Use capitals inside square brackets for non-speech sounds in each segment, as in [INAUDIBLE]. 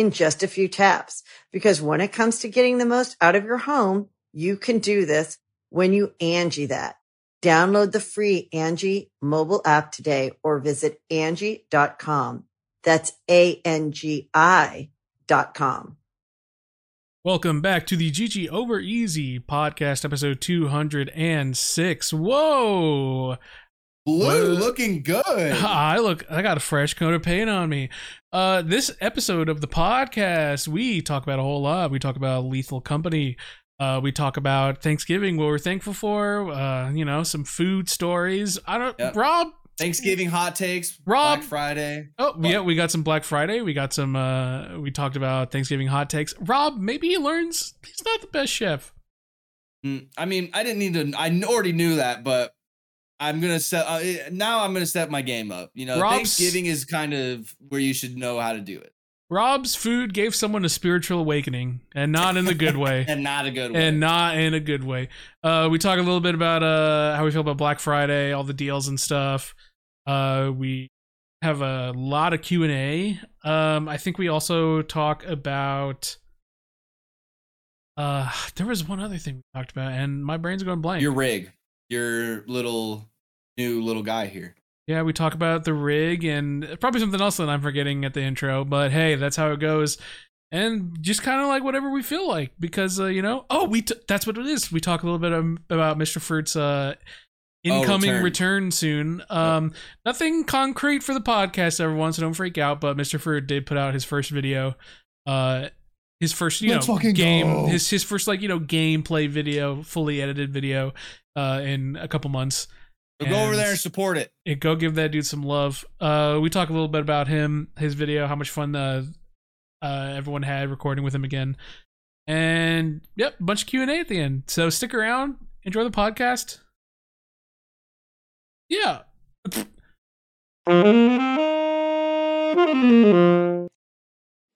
in just a few taps. Because when it comes to getting the most out of your home, you can do this when you Angi that. Download the free Angi mobile app today or visit Angi.com. That's A-N-G-I dot com. Welcome back to the GG Over EZ podcast, episode 206. Whoa! Blue looking good. [LAUGHS] I look I got a fresh coat of paint on me. Uh this episode of the podcast, we talk about a whole lot. We talk about Lethal Company. Uh we talk about Thanksgiving, what we're thankful for, uh, you know, some food stories. I don't Yep. Rob Thanksgiving hot takes. Rob- Black Friday. Oh, yeah, we got some Black Friday. We got some uh we talked about Thanksgiving hot takes. Rob, maybe he learns he's not the best chef. Mm, I mean, I didn't need to. I already knew that, but I'm gonna set. Uh, eh, now I'm gonna step my game up. You know, Rob's- Thanksgiving is kind of where you should know how to do it, Rob's food gave someone a spiritual awakening, and not in the good way. [LAUGHS] and not a good way. and not in a good way. Uh, we talk a little bit about uh, how we feel about Black Friday, all the deals and stuff. Uh, we have a lot of Q and A. Um, I think we also talk about. Uh, there was one other thing we talked about, and my brain's going blank. your rig, your little new little guy here. Yeah, we talk about the rig and probably something else that I'm forgetting at the intro, but hey, that's how it goes. And just kind of like whatever we feel like because uh, you know, oh, we t- that's what it is. We talk a little bit um, about Mr. Fruit's uh incoming return. return. soon. Um nothing concrete for the podcast everyone, so don't freak out, but Mr. Fruit did put out his first video. Uh his first, you Let's know, game go. his his first like, you know, gameplay video, fully edited video uh in a couple months. So go over there and support it. go give that dude some love. Uh, we talk a little bit about him, his video, how much fun uh, uh, everyone had recording with him again, and yep, a bunch of Q and A at the end. So stick around, enjoy the podcast. Yeah, [LAUGHS]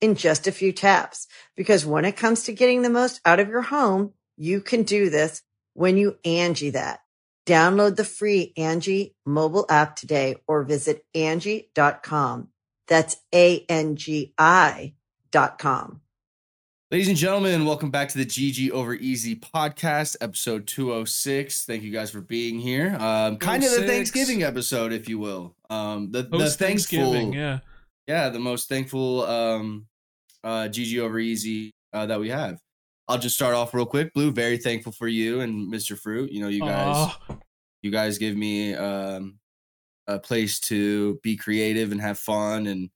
in just a few taps. Because when it comes to getting the most out of your home, you can do this when you Angi that. Download the free Angi mobile app today or visit Angi.com. That's A-N-G-I dot com. Ladies and gentlemen, welcome back to the GG Over EZ podcast, episode 206. Thank you guys for being here. Um, kind of the Thanksgiving episode, if you will. Um, the, the post thankful, Thanksgiving, yeah. yeah, the most thankful um, uh, GG Over EZ uh, that we have. I'll just start off real quick. Blue, very thankful for you and Mr. Fruit. You know, you guys, you guys give me um, a place to be creative and have fun. And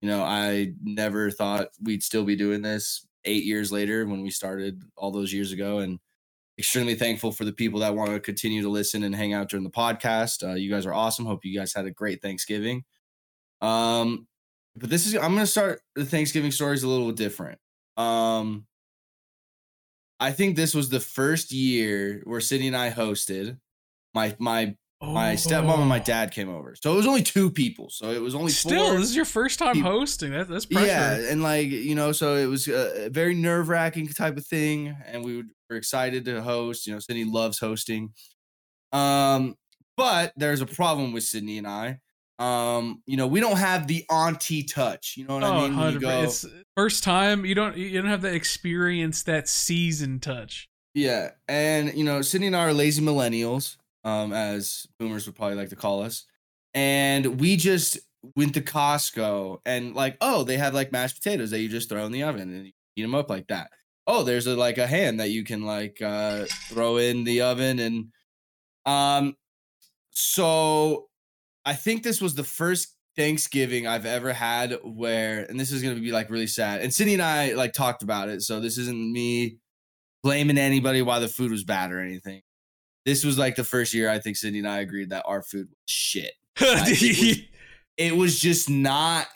you know, I never thought we'd still be doing this eight years later when we started all those years ago. And extremely thankful for the people that want to continue to listen and hang out during the podcast. Uh, you guys are awesome. Hope you guys had a great Thanksgiving. Um, but this is I'm gonna start the Thanksgiving stories a little different. Um, I think this was the first year where Sydney and I hosted. My my my stepmom and my Oh. dad came over, so it was only two people. So it was only Still, this is your first time peop- hosting. That, that's pressure. Yeah, and like you know, so it was a very nerve wracking type of thing, and we were excited to host. You know, Sydney loves hosting. Um, but there's a problem with Sydney and I. Um, you know, we don't have the auntie touch. You know what Oh, I mean? When you 100%. go, It's first time. You don't you don't have the experience that season touch. Yeah, and you know, Sydney and I are lazy millennials, um, as boomers would probably like to call us, and we just went to Costco and like, oh, they have like mashed potatoes that you just throw in the oven and you heat them up like that. Oh, there's a, like a ham that you can like uh, throw in the oven and, um, so I think this was the first Thanksgiving I've ever had where, and this is gonna be like really sad. And Sydney and I like talked about it, so this isn't me blaming anybody why the food was bad or anything. This was like the first year I think Sydney and I agreed that our food was shit. [LAUGHS] It was- It was just not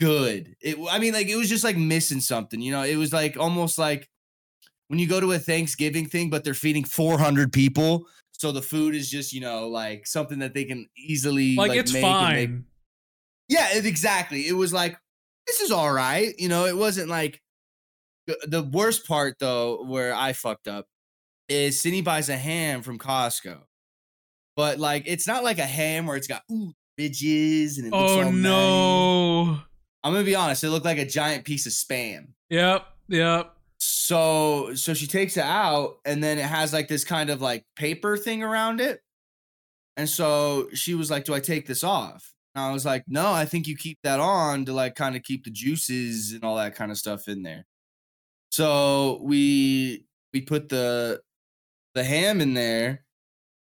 good. It I mean like it was just like missing something, you know? It was like almost like when you go to a Thanksgiving thing but they're feeding 400 people, so the food is just, you know, like something that they can easily like, like, it's make and make yeah, it, exactly. It was like this is all right. You know, it wasn't like the, worst part though, where I fucked up, is Sydney buys a ham from Costco, but like it's not like a ham where it's got ooh ridges and it looks Oh all nice. no. I'm gonna be honest, it looked like a giant piece of spam. Yep. Yep. So so she takes it out and then it has like this kind of like paper thing around it. And so she was like, "Do I take this off?" And I was like, "No, I think you keep that on to like kind of keep the juices and all that kind of stuff in there." So we we put the the ham in there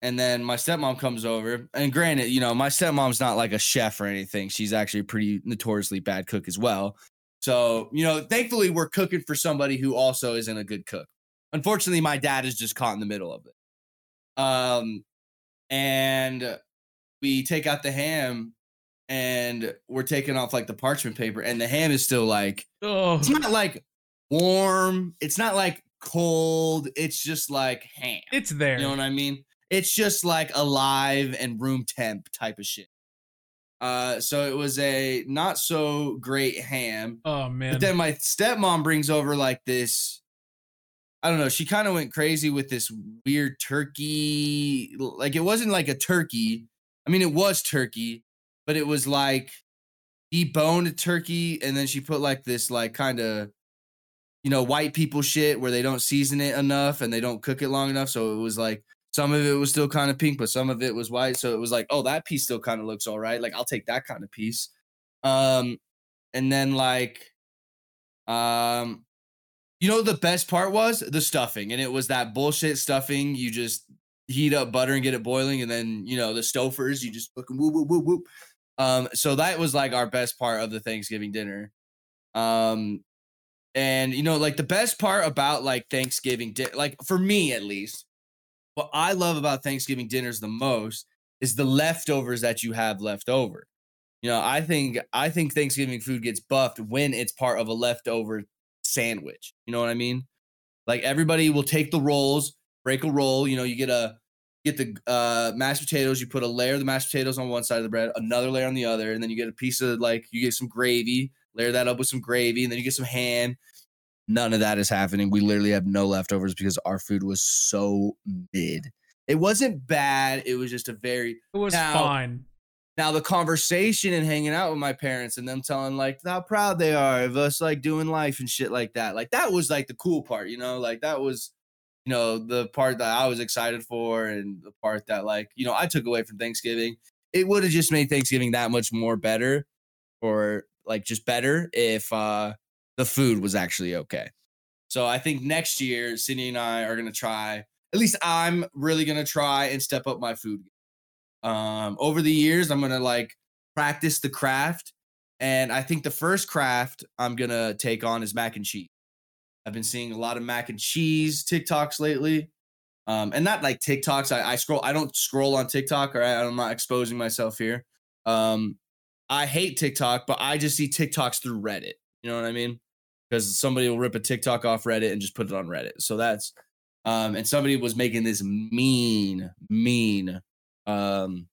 and then my stepmom comes over and granted you know my stepmom's not like a chef or anything she's actually a pretty notoriously bad cook as well so you know thankfully we're cooking for somebody who also isn't a good cook unfortunately my dad is just caught in the middle of it um and we take out the ham and we're taking off like the parchment paper and the ham is still like Oh. it's not like warm it's not like cold it's just like ham It's there. you know what I mean? It's just like alive and room temp type of shit. Uh, so it was a not so great ham. oh man. But then my stepmom brings over like this. I don't know. She kind of went crazy with this weird turkey. Like it wasn't like a turkey. I mean, it was turkey, but it was like deboned turkey, and then she put like this like kind of you know white people shit where they don't season it enough and they don't cook it long enough. So it was like some of it was still kind of pink, but some of it was white. So it was like, oh, that piece still kind of looks all right. Like I'll take that kind of piece. Um, and then like, um, you know, the best part was the stuffing, and it was that bullshit stuffing. You just heat up butter and get it boiling, and then you know the Stouffer's, you just fucking whoop whoop whoop whoop. Um, so that was like our best part of the Thanksgiving dinner. Um, and you know, like the best part about like Thanksgiving, di- like for me at least, what I love about Thanksgiving dinners the most is the leftovers that you have left over. You know, I think I think Thanksgiving food gets buffed when it's part of a leftover sandwich. You know what I mean? Like everybody will take the rolls, break a roll. You know, you get a get the uh, mashed potatoes. You put a layer of the mashed potatoes on one side of the bread, another layer on the other, and then you get a piece of like you get some gravy. Layer that up with some gravy, and then you get some ham. None of that is happening. We literally have no leftovers because our food was so mid. It wasn't bad. It was just a very it was now- fine. now the conversation and hanging out with my parents and them telling like how proud they are of us like doing life and shit like that. Like that was like the cool part, you know, like that was you know the part that I was excited for and the part that like, you know, I took away from Thanksgiving. It would have just made Thanksgiving that much more better or like just better if uh the food was actually okay. So I think next year Sydney and I are going to try at least I'm really going to try and step up my food um over the years i'm gonna like practice the craft and i think the first craft i'm gonna take on is mac and cheese I've been seeing a lot of mac and cheese TikToks lately. Um, and not like TikToks. I, I scroll, I don't scroll on TikTok or I, I'm not exposing myself here. Um, I hate TikTok, but I just see TikToks through Reddit. You know what I mean? Because somebody will rip a TikTok off Reddit and just put it on Reddit. So that's um, and somebody was making this mean, mean um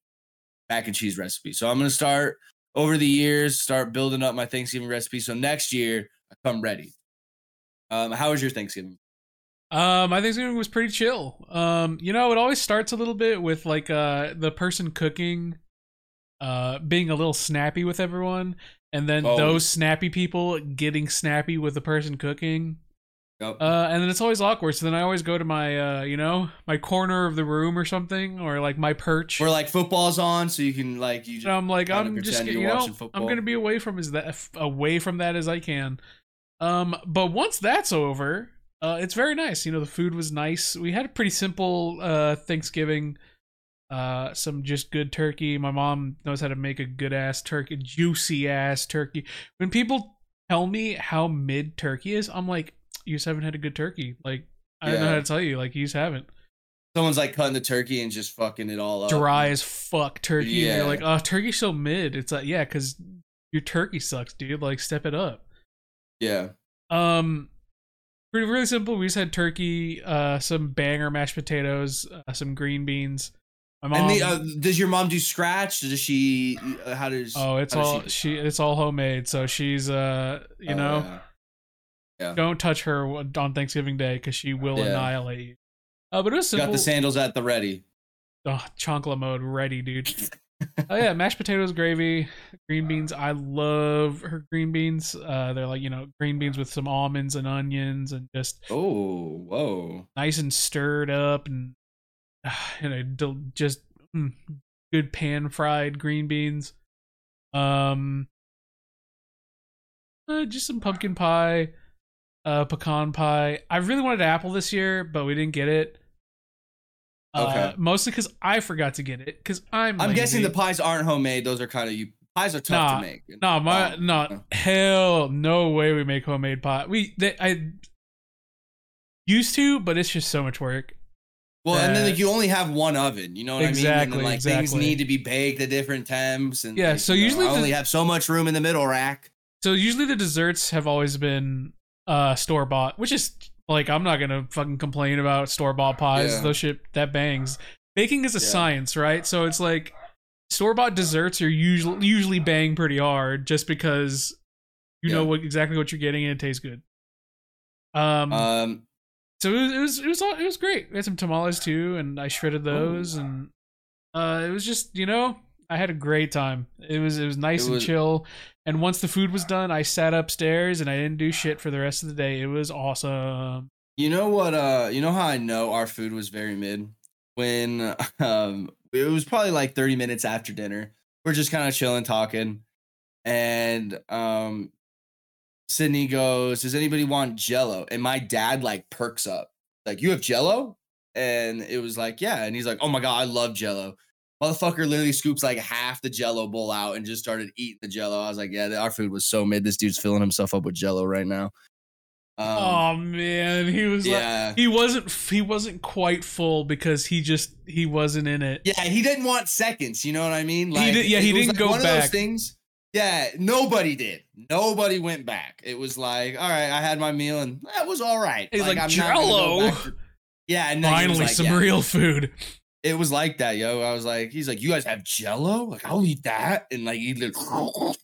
mac and cheese recipe. So I'm gonna start over the years, start building up my Thanksgiving recipe. So next year I come ready. Um, how was your Thanksgiving? Um, my Thanksgiving was pretty chill. Um, you know, it always starts a little bit with like uh the person cooking uh being a little snappy with everyone and then Oh. those snappy people getting snappy with the person cooking. Yep. Uh and then it's always awkward. So then I always go to my uh, you know, my corner of the room or something or like my perch. Where like football's on, so you can like you. And I'm like, I'm just, you know, I'm gonna be away from as that away from that as I can. Um, but once that's over, uh, it's very nice. You know, the food was nice. We had a pretty simple uh Thanksgiving. Uh, some just good turkey. My mom knows how to make a good ass turkey, juicy ass turkey. When people tell me how mid turkey is, I'm like, you just haven't had a good turkey. Like, I don't know how to tell you. Like, you just haven't. Someone's like cutting the turkey and just fucking it all up. dry as fuck turkey. And Yeah. you're like, oh, turkey's so mid. It's like, yeah, because your turkey sucks, dude. Like, step it up. Yeah. Um, pretty really simple. We just had turkey, uh, some banger mashed potatoes, uh, some green beans. My mom. and the, uh, does your mom do scratch? Does she? Uh, how does? oh, it's all she. It's all homemade. So she's, uh, you Oh, know, yeah. don't touch her on Thanksgiving Day because she will Yeah. annihilate you. Uh, but it was simple. got the sandals at the ready. Oh, chonkla mode ready, dude. [LAUGHS] oh yeah, mashed potatoes, gravy, green beans. I love her green beans. Uh, they're like you know green beans with some almonds and onions and just Oh, whoa. nice and stirred up and [SIGHS] and a del- just mm, good pan fried green beans. Um, uh, just some pumpkin pie, uh, pecan pie. I really wanted apple this year, but we didn't get it. Uh, Okay. mostly because I forgot to get it because I'm. I'm guessing the pies aren't homemade. Those are kind of you. Pies are tough Nah, to make. No, my Oh, no okay. hell no way we make homemade pie. We they, I used to, but it's just so much work. Well, and then like you only have one oven. You know what I mean? And Exactly, then like things need to be baked at different temps. And Yeah, like, so you know, usually I the- only have so much room in the middle rack. So usually the desserts have always been uh store bought, which is like I'm not gonna fucking complain about store bought pies. Yeah. Those shit that bangs. Baking is a Yeah. science, right? So it's like store bought desserts are usually usually bang pretty hard just because you know what exactly what you're getting and it tastes good. Um, Um, so it was it was it was all, it was great. We had some tamales too, and I shredded those, Ooh. and uh, it was just you know I had a great time. It was it was nice It and was- chill. And once the food was done, I sat upstairs and I didn't do shit for the rest of the day. It was awesome. you know what? Uh, you know how I know our food was very mid when [LAUGHS] um it was probably like 30 minutes after dinner. We're just kind of chilling, talking, and um, Sydney goes, "Does anybody want Jello?" And my dad like perks up, like, "You have Jello?" And it was like, "Yeah." And he's like, "Oh my god, I love Jello." Motherfucker literally scoops like half the Jello bowl out and just started eating the Jello. I was like, "Yeah, our food was so mid. This dude's filling himself up with Jello right now." Um, oh man, he was like yeah. he wasn't he wasn't quite full because he just he wasn't in it. Yeah, he didn't want seconds. You know what I mean? did- yeah, he didn't go one of those things. Yeah, nobody did. Nobody went back. It was like, all right, I had my meal and eh, that was all right. He's like, go "Jello." for- Yeah, and then he was Finally, like, some yeah. real food. It was like that, yo. I was like, he's like, you guys have Jello? Like, I'll eat that, and like, he lit- [LAUGHS]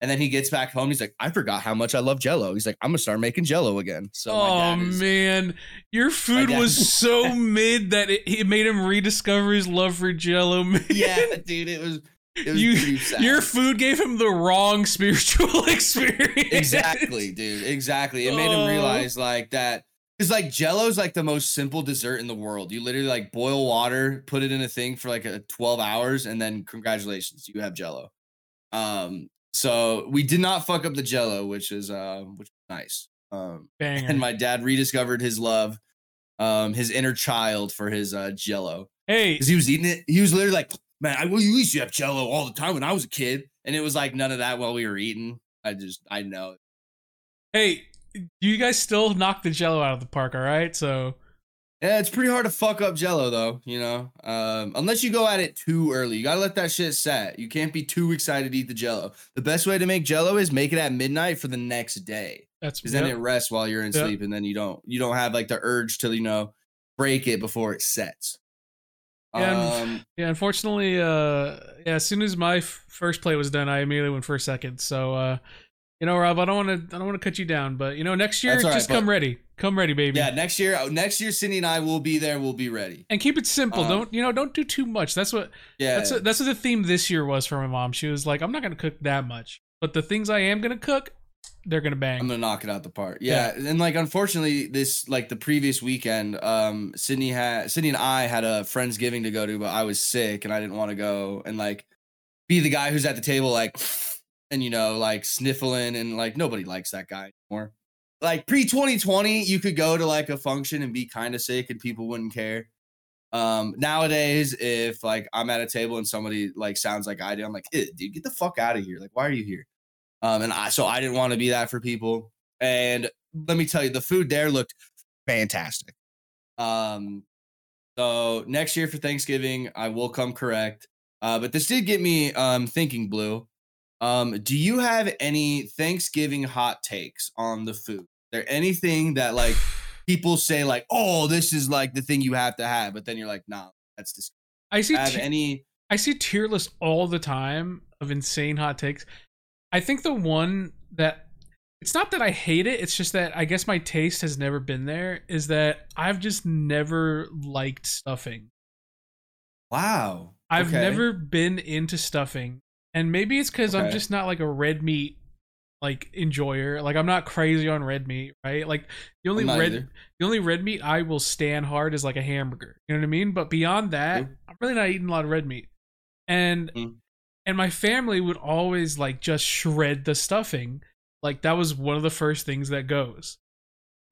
and then he gets back home. He's like, I forgot how much I love Jello. He's like, I'm gonna start making Jello again. So, oh is- man, your food was [LAUGHS] so mid that it, it made him rediscover his love for Jello. Man. yeah, [LAUGHS] dude, it was. You-. Your food gave him the wrong spiritual [LAUGHS] experience. exactly, dude. Exactly. It made Oh. him realize like that. Because like Jello's like the most simple dessert in the world. You literally like boil water, put it in a thing for like a 12 hours, and then congratulations, you have Jello. Um, so we did not fuck up the Jello, which is uh, which was nice. Um, [LAUGHS] Banger. and my dad rediscovered his love, um, his inner child for his uh Jello hey, because he was eating it. He was literally like, "Man, I well, you used to have Jello all the time when I was a kid," and it was like none of that while we were eating. I just, I know. hey, you guys still knock the Jello out of the park. All right, so Yeah, it's pretty hard to fuck up Jello though. You know, um, unless you go at it too early. You gotta let that shit set. You can't be too excited to eat the Jello. The best way to make Jello is make it at midnight for the next day. that's because then it rests while you're in Yep. sleep and then you don't you don't have like the urge to you know break it before it sets Yeah, and- um Yeah, unfortunately, uh, yeah. As soon as my f- first play was done, I immediately went for a second. So, uh, you know, Rob, I don't want to, I don't want to cut you down, but you know, next year, right, just come ready, come ready, baby. yeah next year uh, next year sydney and i will be there we'll be ready And keep it simple. Um, don't you know? Don't do too much. That's what yeah that's what, that's what the theme this year was for my mom. She was like, "I'm not gonna cook that much, but the things I am gonna cook, they're gonna bang." i'm gonna knock it out the park. Yeah, and like unfortunately this like the previous weekend um sydney had sydney and i had a friendsgiving to go to but i was sick and i didn't want to go and like be the guy who's at the table like [SNIFFS] and you know like sniffling and like nobody likes that guy anymore. Like pre 2020 you could go to like a function and be kind of sick and people wouldn't care. Um nowadays if like i'm at a table and somebody like sounds like i do i'm like "Eh, dude get the fuck out of here. Like why are you here um and i so i didn't want to be that for people. And let me tell you the food there looked fantastic. Um so next year for thanksgiving i will come correct. Uh but this did get me um thinking blue. Um do you have any thanksgiving hot takes on the food? Is there anything that like people say like oh this is like the thing you have to have but then you're like nah that's disgusting. I see. have ti- any I see tier lists all the time of insane hot takes. I think the one that it's not that I hate it, it's just that I guess my taste has never been there is that I've just never liked stuffing. wow I've okay. never been into stuffing. And maybe it's cuz I'm just not like a red meat like enjoyer. Like I'm not crazy on red meat, right? Like the only red either. the only red meat I will stand hard is like a hamburger. You know what I mean? But beyond that, Mm. I'm really not eating a lot of red meat. And Mm. And my family would always like just shred the stuffing. Like that was one of the first things that goes.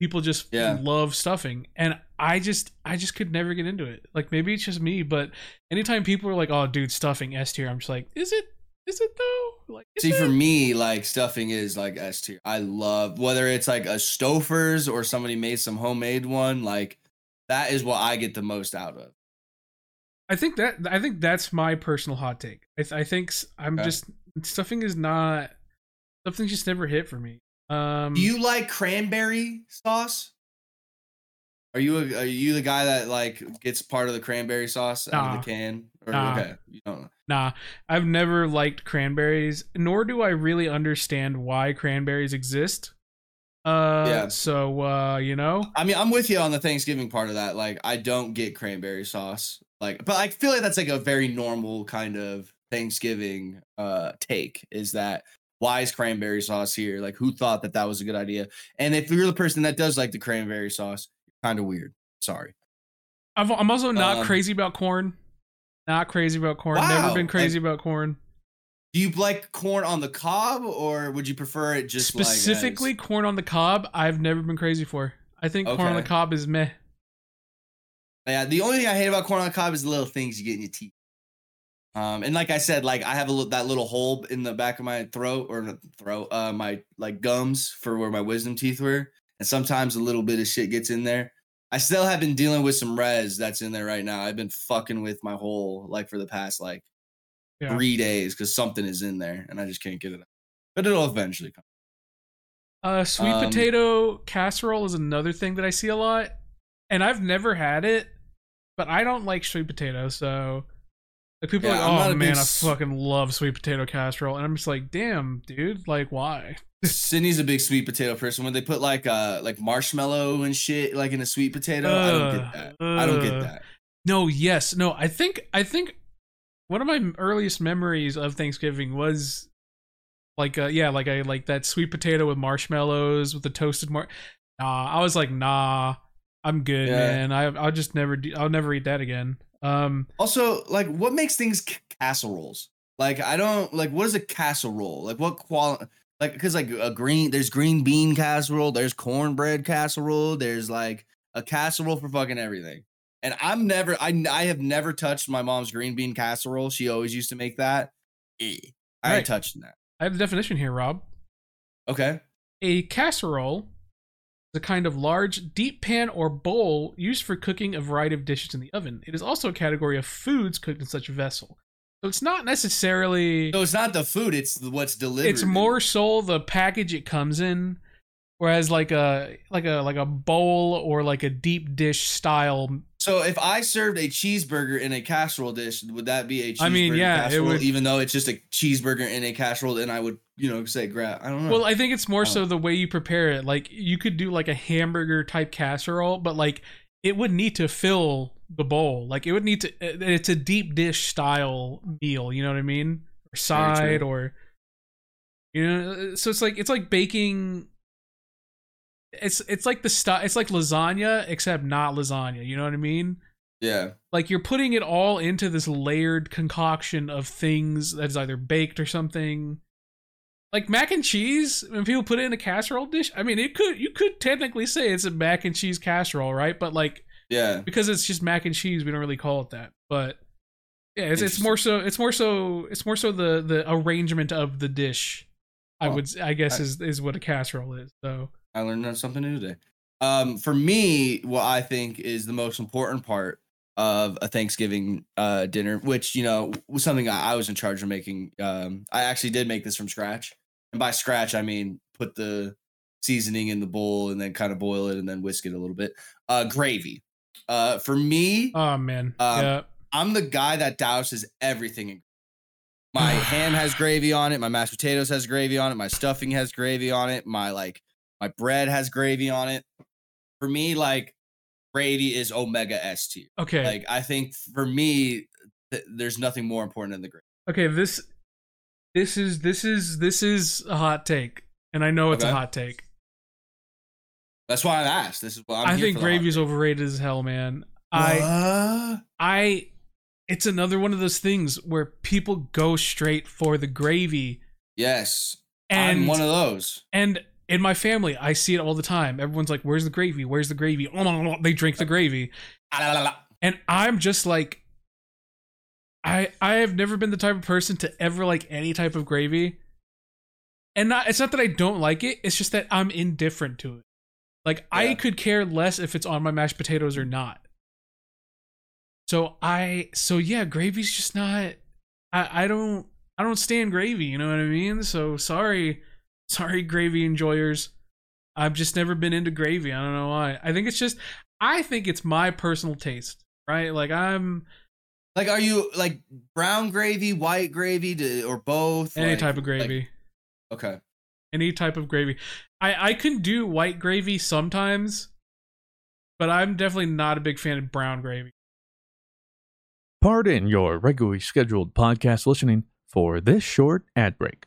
People just Yeah. love stuffing. And I just I just could never get into it. Like maybe it's just me, but anytime people are like, "Oh, dude, stuffing S tier," I'm just like, "Is it? Is it though?" Like, See, for me, like stuffing is like S tier. I love whether it's like a Stouffer's or somebody made some homemade one. Like that is what I get the most out of. I think that I think that's my personal hot take. I, th- I think I'm Okay. just stuffing is not stuffing's just never hit for me. Um, Do you like cranberry sauce? Are you a, are you the guy that like gets part of the cranberry sauce out of the can? Or Nah. okay, you don't. Nah, I've never liked cranberries, nor do I really understand why cranberries exist. Uh, Yeah. So, uh, you know, I mean, I'm with you on the Thanksgiving part of that. Like, I don't get cranberry sauce. Like, but I feel like that's like a very normal kind of Thanksgiving uh take. Is that why is cranberry sauce here? Like, who thought that that was a good idea? And if you're the person that does like the cranberry sauce, you're kind of weird. Sorry. I've, I'm also not Um, crazy about corn. Not crazy about corn. Never been like- crazy about corn. Do you like corn on the cob, or would you prefer it just like Specifically, corn on the cob. I've never been crazy for. I think corn on the cob is meh. Yeah, the only thing I hate about corn on the cob is the little things you get in your teeth. Um, and like I said, like I have a little, that little hole in the back of my throat or throat, uh, my like gums for where my wisdom teeth were, and sometimes a little bit of shit gets in there. I still have been dealing with some res that's in there right now. I've been fucking with my hole like for the past like Yeah. three days because something is in there and I just can't get it out. But it'll eventually come. Uh, sweet Um, potato casserole is another thing that I see a lot, and I've never had it, but I don't like sweet potato. So, like people Yeah, are like, "Oh man, I fucking love sweet potato casserole," and I'm just like, "Damn, dude, like why?" [LAUGHS] Sydney's a big sweet potato person. When they put like uh like marshmallow and shit like in a sweet potato, I don't get that. I don't get that. No, yes, no. I think I think one of my earliest memories of Thanksgiving was like uh yeah, like I like that sweet potato with marshmallows with the toasted mar. Nah, I was like, nah, I'm good, Yeah. man. I I'll just never do, I'll never eat that again. Um, Also, like, what makes things c- casseroles? Like, I don't like. What is a casserole? Like, what quality? Like, because like a green, there's green bean casserole, there's cornbread casserole, there's like a casserole for fucking everything. And I'm never, I I have never touched my mom's green bean casserole. She always used to make that. Eh, I Right. ain't touching that. I have the definition here, Rob. Okay. A casserole is a kind of large, deep pan or bowl used for cooking a variety of dishes in the oven. It is also a category of foods cooked in such a vessel. So it's not necessarily. So it's not the food; it's what's delivered. It's more so the package it comes in, whereas like a like a like a bowl or like a deep dish style. So if I served a cheeseburger in a casserole dish, would that be a cheeseburger I mean, yeah, it casserole? would- Even though it's just a cheeseburger in a casserole, and I would, you know, say grab. I don't know. Well, I think it's more so um, the way you prepare it. Like you could do like a hamburger type casserole, but like it would need to fill the bowl. Like it would need to. It's a deep dish style meal. You know what I mean? Or side or. You know, so it's like it's like baking. It's it's like the stuff. It's like lasagna, except not lasagna. You know what I mean? yeah, like you're putting it all into this layered concoction of things that is either baked or something like mac and cheese when people put it in a casserole dish i mean it could you could technically say it's a mac and cheese casserole right but like yeah. because it's just mac and cheese we don't really call it that but yeah it's, it's more so it's more so it's more so the the arrangement of the dish i would i guess I- is is what a casserole is so I learned something new today. Um, for me, what I think is the most important part of a Thanksgiving uh, dinner, which you know was something I, I was in charge of making. Um, I actually did make this from scratch, and by scratch I mean put the seasoning in the bowl and then kind of boil it and then whisk it a little bit. Uh, gravy. Uh, for me, oh man Um, yeah I'm the guy that douses everything. in My [SIGHS] ham has gravy on it. My mashed potatoes has gravy on it. My stuffing has gravy on it. My like my bread has gravy on it. For me, like gravy is omega S tier. okay Like I think for me, th- there's nothing more important than the gravy. Okay, this this is this is this is a hot take, and I know it's a hot take. That's why I asked. This is why I'm i here think for the hot gravy's overrated as hell, man. I What? I it's another one of those things where people go straight for the gravy, yes, and I'm one of those. and in my family, I see it all the time. Everyone's like, "Where's the gravy? Where's the gravy?" Oh, they drink the gravy, Ah, and I'm just like, I I have never been the type of person to ever like any type of gravy. And not it's not that I don't like it, it's just that I'm indifferent to it. Like I could care less if it's on my mashed potatoes or not. So I so yeah, gravy's just not I I don't I don't stand gravy, you know what I mean? So sorry sorry gravy enjoyers. I've just never been into gravy. I don't know why. I think it's just I think it's my personal taste, right? Like I'm Like, are you like brown gravy, white gravy, to, or both? any Like- type of like- gravy. okay. any type of gravy. I I can do white gravy sometimes, but I'm definitely not a big fan of brown gravy. Pardon your regularly scheduled podcast listening for this short ad break.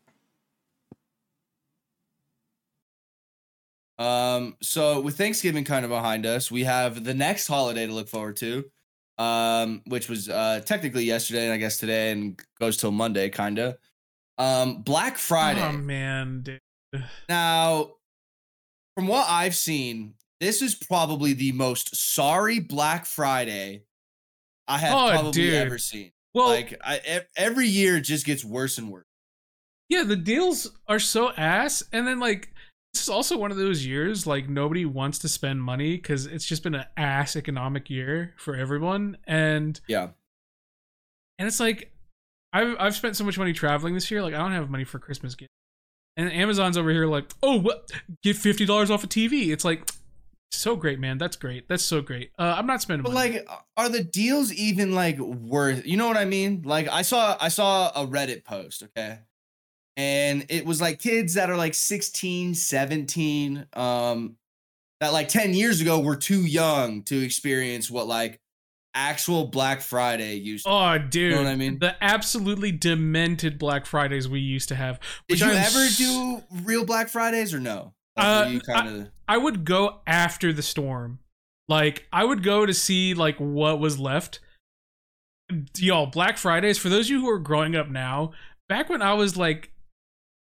Um, so with Thanksgiving kind of behind us, we have the next holiday to look forward to, um, which was uh technically yesterday and I guess today and goes till Monday, kind of. Um, Black Friday. Oh man, dude. Now, from what I've seen, this is probably the most sorry Black Friday I have Oh, probably dude. ever seen. Well, like I, every year it just gets worse and worse. yeah, the deals are so ass, and then like is also one of those years like nobody wants to spend money because it's just been an ass economic year for everyone, and Yeah. and it's like I've I've spent so much money traveling this year, like I don't have money for Christmas gifts, And Amazon's over here like, oh, what? Get fifty dollars off a TV. It's like, so great, man. That's great. That's so great. Uh, I'm not spending. But money. like, are the deals even like worth? You know what I mean? Like, I saw I saw a Reddit post, okay, and it was like kids that are like 16, 17, um, that like 10 years ago were too young to experience what like actual Black Friday used. to Oh, dude! what I mean? The absolutely demented Black Fridays we used to have. Did which you I'm ever s- do real Black Fridays or no? Like, Uh, you kind of I would go after the storm. Like I would go to see like what was left. Y'all, Black Fridays for those of you who are growing up now. Back when I was like,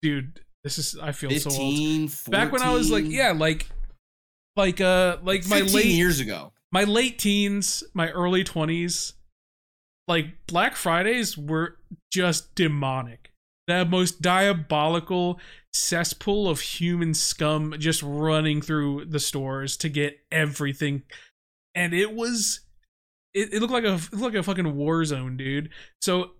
dude, this is I feel so old. 15, Back when I was like, yeah, like, like uh, like my late years ago. my late teens, my early 20s, like Black Fridays were just demonic. The most diabolical cesspool of human scum just running through the stores to get everything. And it was it, it looked like a it looked like a fucking war zone, dude. So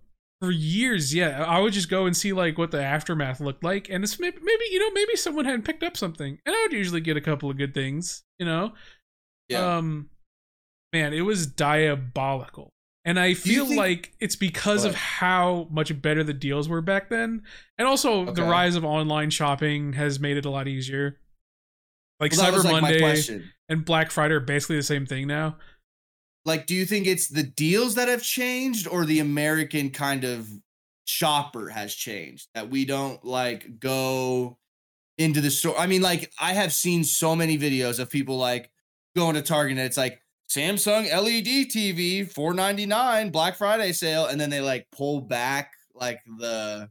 for years, yeah, I would just go and see like what the aftermath looked like, and it's maybe, maybe you know maybe someone hadn't picked up something, and I would usually get a couple of good things, you know. Yeah. Um, man, it was diabolical. And I feel think- like it's because of how much better the deals were back then. And also the rise of online shopping has made it a lot easier. Like Well, Cyber like Monday and Black Friday are basically the same thing now. Like do you think it's the deals that have changed or the american kind of shopper has changed that we don't like go into the store? I mean like i have seen so many videos of people like going to target and it's like samsung led tv 499 black friday sale and then they like pull back like the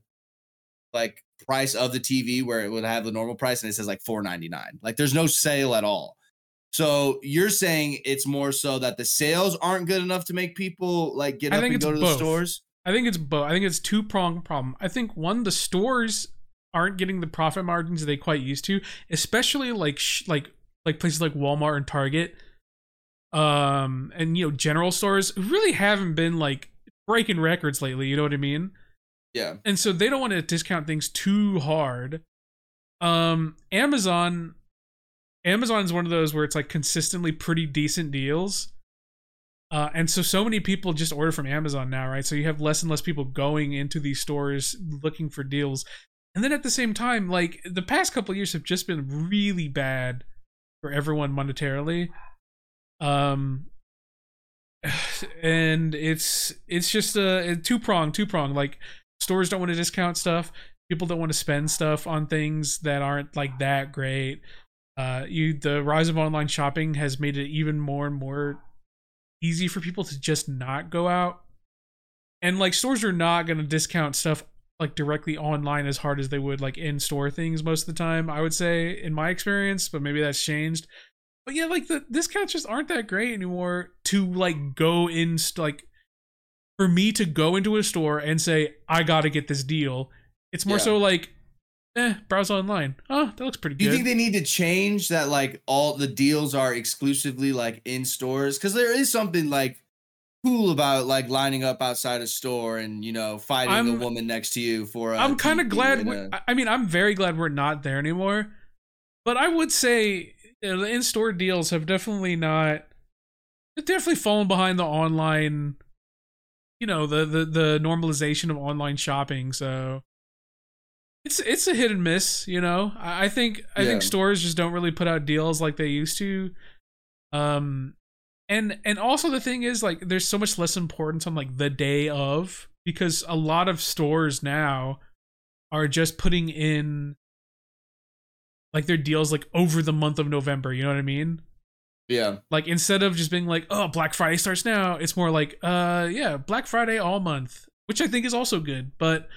like price of the tv where it would have the normal price and it says like 499 like there's no sale at all so you're saying it's more so that the sales aren't good enough to make people like get I up and go to the stores? I think it's both. I think it's two pronged problem. I think one, the stores aren't getting the profit margins they quite used to, especially like sh- like like places like Walmart and Target, um, and you know general stores really haven't been like breaking records lately. You know what I mean? Yeah. and so they don't want to discount things too hard. Um, Amazon, Amazon's one of those where it's like consistently pretty decent deals. Uh, and so so many people just order from Amazon now, right? So you have less and less people going into these stores looking for deals. And then at the same time, like the past couple years have just been really bad for everyone monetarily. Um [SIGHS] and it's it's just a two prong, two prong. Like stores don't want to discount stuff. People don't want to spend stuff on things that aren't like that great. Uh, you the rise of online shopping has made it even more and more easy for people to just not go out. And like stores are not going to discount stuff like directly online as hard as they would like in store things most of the time. I would say in my experience, but maybe that's changed. But yeah, like the discounts just aren't that great anymore to like go in st- like for me to go into a store and say I got to get this deal. It's more Yeah. so like eh, browse online. Oh, that looks pretty Do you think they need to change that like all the deals are exclusively like in stores? Because there is something like cool about like lining up outside a store and you know fighting the I'm- woman next to you for. i I'm kind of glad. We, I mean, I'm very glad we're not there anymore. But I would say you know, the in-store deals have definitely not. They've definitely fallen behind the online. You know the the the normalization of online shopping. So it's it's a hit and miss. You know, I, I think I think stores just don't really put out deals like they used to. Um, and and also the thing is like there's so much less importance on like the day of because a lot of stores now are just putting in like their deals like over the month of November, you know what I mean? yeah, Like instead of just being like, "Oh, Black Friday starts now," it's more like, "Uh, yeah, Black Friday all month," which I think is also good. But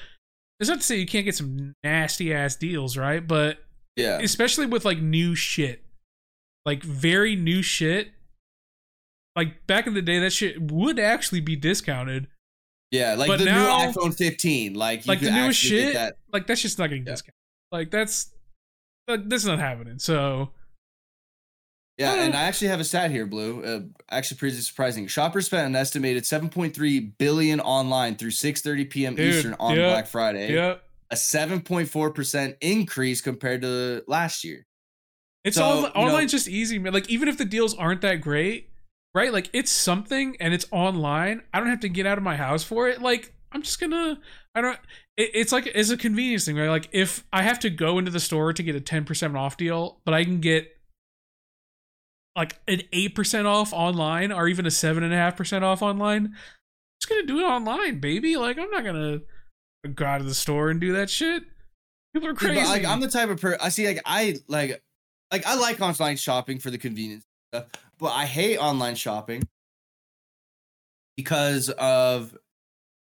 it's not to say you can't get some nasty ass deals, right? But yeah, especially with like new shit, like very new shit. Like back in the day, that shit would actually be discounted. yeah. Like But the now- new iPhone 15, like you like the newest shit, That. like that's just not getting Yeah. discounted. Like that's like, that's not happening. So Yeah, Uh. and I actually have a stat here, Blue. Uh, actually, pretty surprising. Shoppers spent an estimated 7.3 billion online through 6:30 p.m. Dude, Eastern on yeah, Black Friday. yeah, a 7.4% increase compared to last year. It's So, all you know- online's just easy, man. Like even if the deals aren't that great, right? Like it's something and it's online. I don't have to get out of my house for it. Like I'm just gonna. I don't. It, it's like it's a convenience thing, right? Like if I have to go into the store to get a ten percent off deal, but I can get like an eight percent off online or even a seven and a half percent off online. I'm just gonna do it online, baby. Like I'm not gonna go out to the store and do that shit. People are crazy. like I'm the type of person I see like I like like I like online shopping for the convenience stuff, but I hate online shopping because of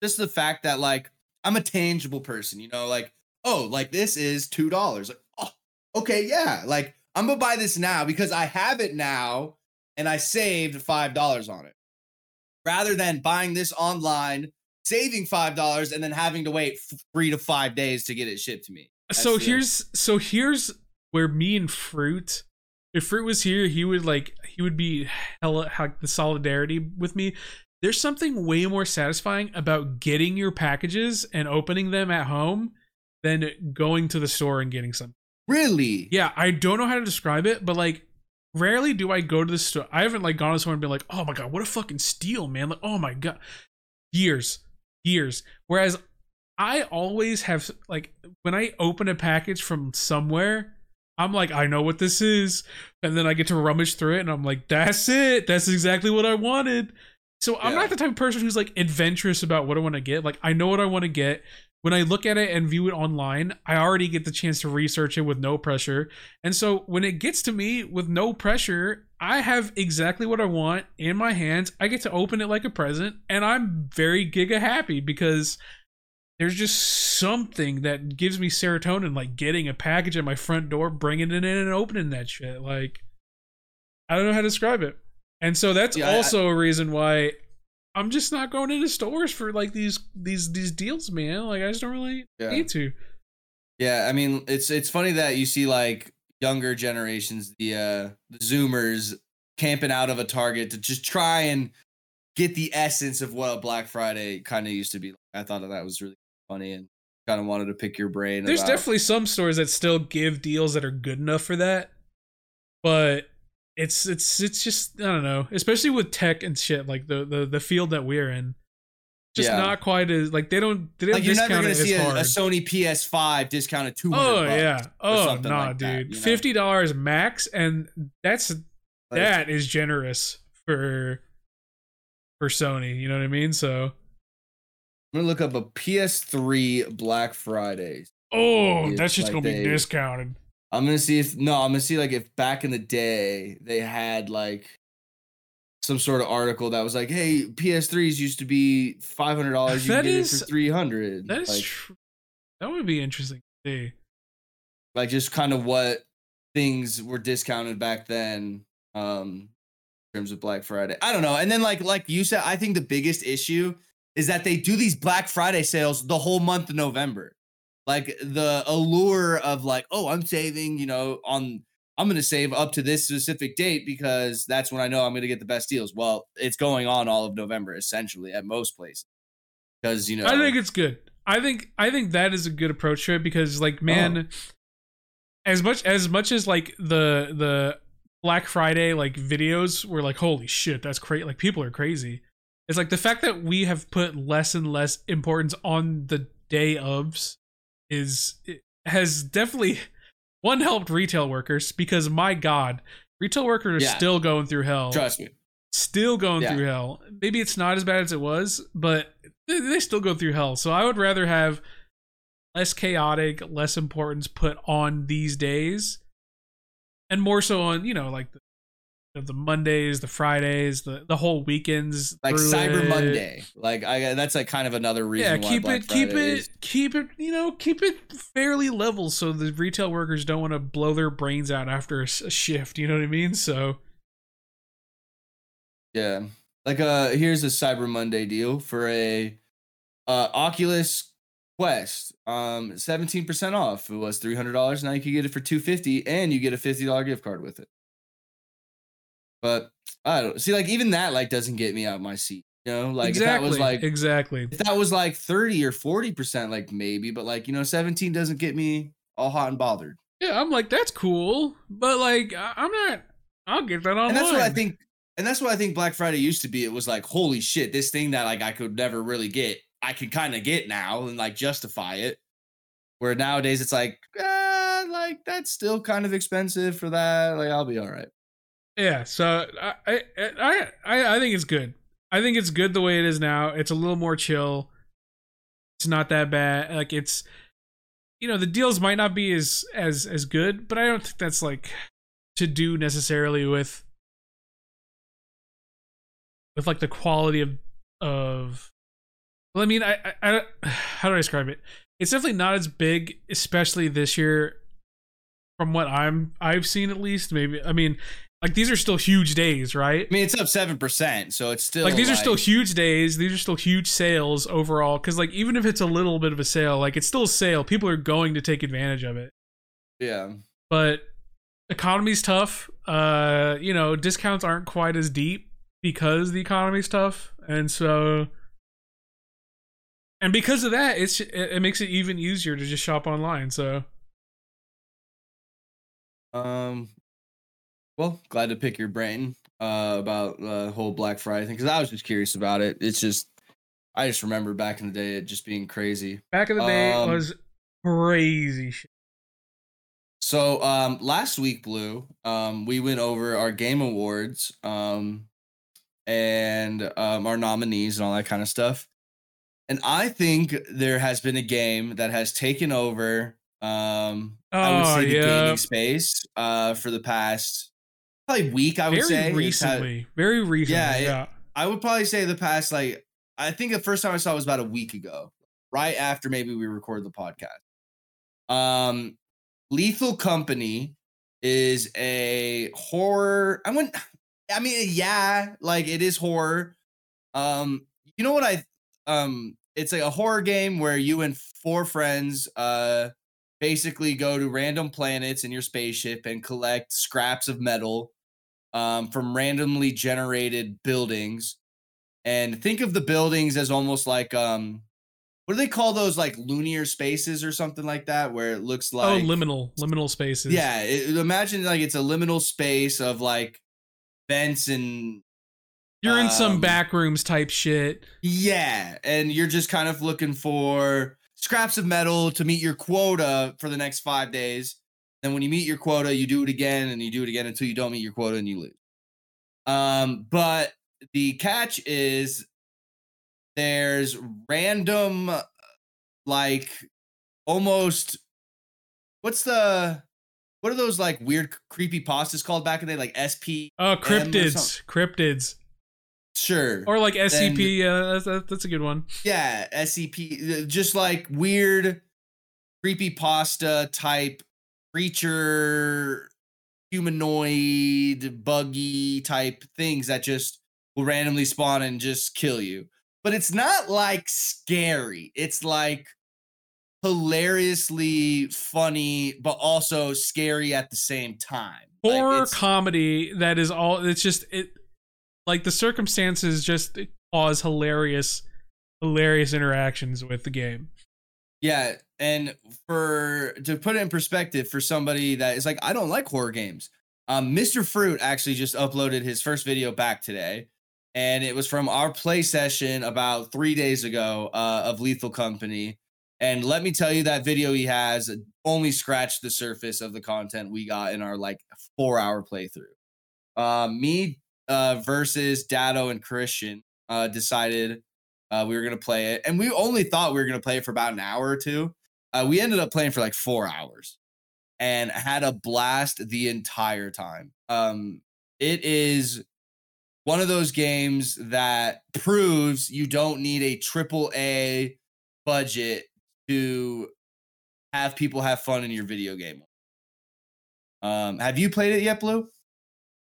just the fact that like I'm a tangible person, you know, like oh, like this is two dollars. Like, oh, okay, yeah. Like I'm gonna buy this now because I have it now and I saved five dollars on it. Rather than buying this online, saving five dollars, and then having to wait three to five days to get it shipped to me. so That's the- here's so here's where me and fruit if fruit was here he would like he would be hella like the solidarity with me there's something way more satisfying about getting your packages and opening them at home than going to the store and getting some Really? yeah i don't know how to describe it but like rarely do i go to the store i haven't like gone to store and been like oh my god what a fucking steal man. Like oh my god. Years years. Whereas i always have like when i open a package from somewhere i'm like i know what this is and then i get to rummage through it and i'm like that's it. That's exactly what i wanted. So i'm Yeah. not the type of person who's like adventurous about what i want to get. Like i know what i want to get when I look at it and view it online, I already get the chance to research it with no pressure. And so when it gets to me with no pressure, I have exactly what I want in my hands. I get to open it like a present, and I'm very giga happy because there's just something that gives me serotonin, like getting a package at my front door, bringing it in, and opening that shit. Like, I don't know how to describe it. And so that's Yeah, also a reason why I'm just not going into stores for like these these these deals, man. Like I just don't really Yeah. need to. Yeah, I mean, it's it's funny that you see like younger generations, the uh the Zoomers camping out of a Target to just try and get the essence of what a Black Friday kind of used to be. I thought that was really funny and kind of wanted to pick your brain. There's about- definitely some stores that still give deals that are good enough for that, but it's it's it's just I don't know, especially with tech and shit like the the the field that we're in. Just Yeah. not quite as like they don't they don't like you're never gonna see a, a Sony PS5 discounted two hundred. oh yeah, oh something nah, like dude, you know? fifty dollars max, and that's that is generous for for Sony. You know what I mean? So I'm gonna look up a PS3 Black Friday. oh, It's that's just like gonna be discounted. I'm gonna see if no, I'm gonna see like if back in the day they had like some sort of article that was like, hey, PS3s used to be five hundred dollars, you That can get is- it for three hundred. That is like, tr- that would be interesting to see. like just kind of what things were discounted back then. Um in terms of Black Friday. I don't know. And then like like you said, I think the biggest issue is that they do these Black Friday sales the whole month of November. Like the allure of like, oh, I'm saving, you know, on I'm going to save up to this specific date because that's when I know I'm going to get the best deals. Well, it's going on all of November essentially at most places. Because, you know, I think it's good. I think I think that is a good approach to it because Oh. like man oh. as much as much as like the the Black Friday like videos were like holy shit that's crazy like people are crazy. It's like the fact that we have put less and less importance on the day ofs is it has definitely [LAUGHS] one helped retail workers because my god retail workers are still going through hell trust me. still going Yeah. through hell. Maybe it's not as bad as it was, but they, they still go through hell. So I would rather have less chaotic, less importance put on these days, and more so on you know like the, the Mondays, the Fridays, the the whole weekends, Like Cyber it. Monday. Like I that's like kind of another reason Yeah, why keep it, keep it, is- keep it. You know, keep it fairly level, so the retail workers don't want to blow their brains out after a shift. You know what I mean? So Yeah. Like uh here's a Cyber Monday deal for a uh Oculus Quest. Um 17% off. It was $300. Now you can get it for 250 and you get a $50 gift card with it. But I don't see like even that like doesn't get me out of my seat. You know, like exactly. if that was like exactly. if that was like 30 or 40%, like maybe, but like, you know, 17 doesn't get me all hot and bothered. Yeah, I'm like that's cool, but like I'm not. I'll get that online. And that's what I think. And that's what I think Black Friday used to be. It was like, holy shit, this thing that like I could never really get, I can kind of get now and like justify it. Where nowadays it's like, ah, like that's still kind of expensive for that. Like I'll be all right. Yeah, so I, I I I think it's good. I think it's good the way it is now. It's a little more chill. It's not that bad. Like it's you know, the deals might not be as as as good, but I don't think that's like to do necessarily with with like the quality of of well, I mean, I, I, I how do I describe it? It's definitely not as big, especially this year from what I'm I've seen at least. Maybe I mean, like these are still huge days, right? I mean, it's up 7%. So it's still like these are still huge days. These are still huge sales overall. Because like even if it's a little bit of a sale, like it's still a sale. People are going to take advantage of it. Yeah. But economy's tough. Uh, you know, discounts aren't quite as deep because the economy's tough, and so. And because of that, it's it, it makes it even easier to just shop online. So Um, well, glad to pick your brain uh, about the whole Black Friday thing because I was just curious about it. It's just, I just remember back in the day it just being crazy. back in the day Um, was crazy shit. So um, last week, Blue, um, we went over our game awards um, and um, our nominees and all that kind of stuff. And I think there has been a game that has taken over. Um, I would Oh, say the yeah. gaming space uh, for the past probably week. I would Very say had- recently, very recently. Yeah, Yeah, it- I would probably say the past like I think the first time I saw it was about a week ago, right after maybe we recorded the podcast. Um, Lethal Company is a horror. I wouldn't. I mean, yeah, like it is horror. Um, you know what I? Um, it's like a horror game where you and four friends, uh, basically go to random planets in your spaceship and collect scraps of metal um, from randomly generated buildings. And think of the buildings as almost like um, what do they call those? Like linear spaces or something like that, where it looks like oh, liminal, liminal spaces. yeah. It, imagine like it's a liminal space of like vents and you're in some um, back rooms type shit. yeah, and you're just kind of looking for scraps of metal to meet your quota for the next five days. Then when you meet your quota, you do it again and you do it again until you don't meet your quota and you lose. Um, but the catch is there's random like almost what's the what are those like weird creepy pastas called back in the day like SP Oh, cryptids, cryptids, sure or like SCP. yeah, that's, that's that's a good one. Yeah, SCP, uh, just like weird, creepy pasta type creature, humanoid, buggy type things that just will randomly spawn and just kill you. But it's not like scary. It's like hilariously funny, but also scary at the same time. Like, Horror it's- comedy that is all. It's just it, like the circumstances just cause hilarious, hilarious interactions with the game. Yeah, and for to put it in perspective for somebody that is like, I don't like horror games. Um, Mr. Fruit actually just uploaded his first video back today, and it was from our play session about three days ago uh, of Lethal Company. And let me tell you, that video he has only scratched the surface of the content we got in our like four hour playthrough. Uh, me uh, versus Dado and Christian uh, decided uh, we were gonna play it, and we only thought we were gonna play it for about an hour or two. Uh, we ended up playing for like four hours, and had a blast the entire time. Um, it is one of those games that proves you don't need a triple A budget to have people have fun in your video game. Um, have you played it yet, Blue?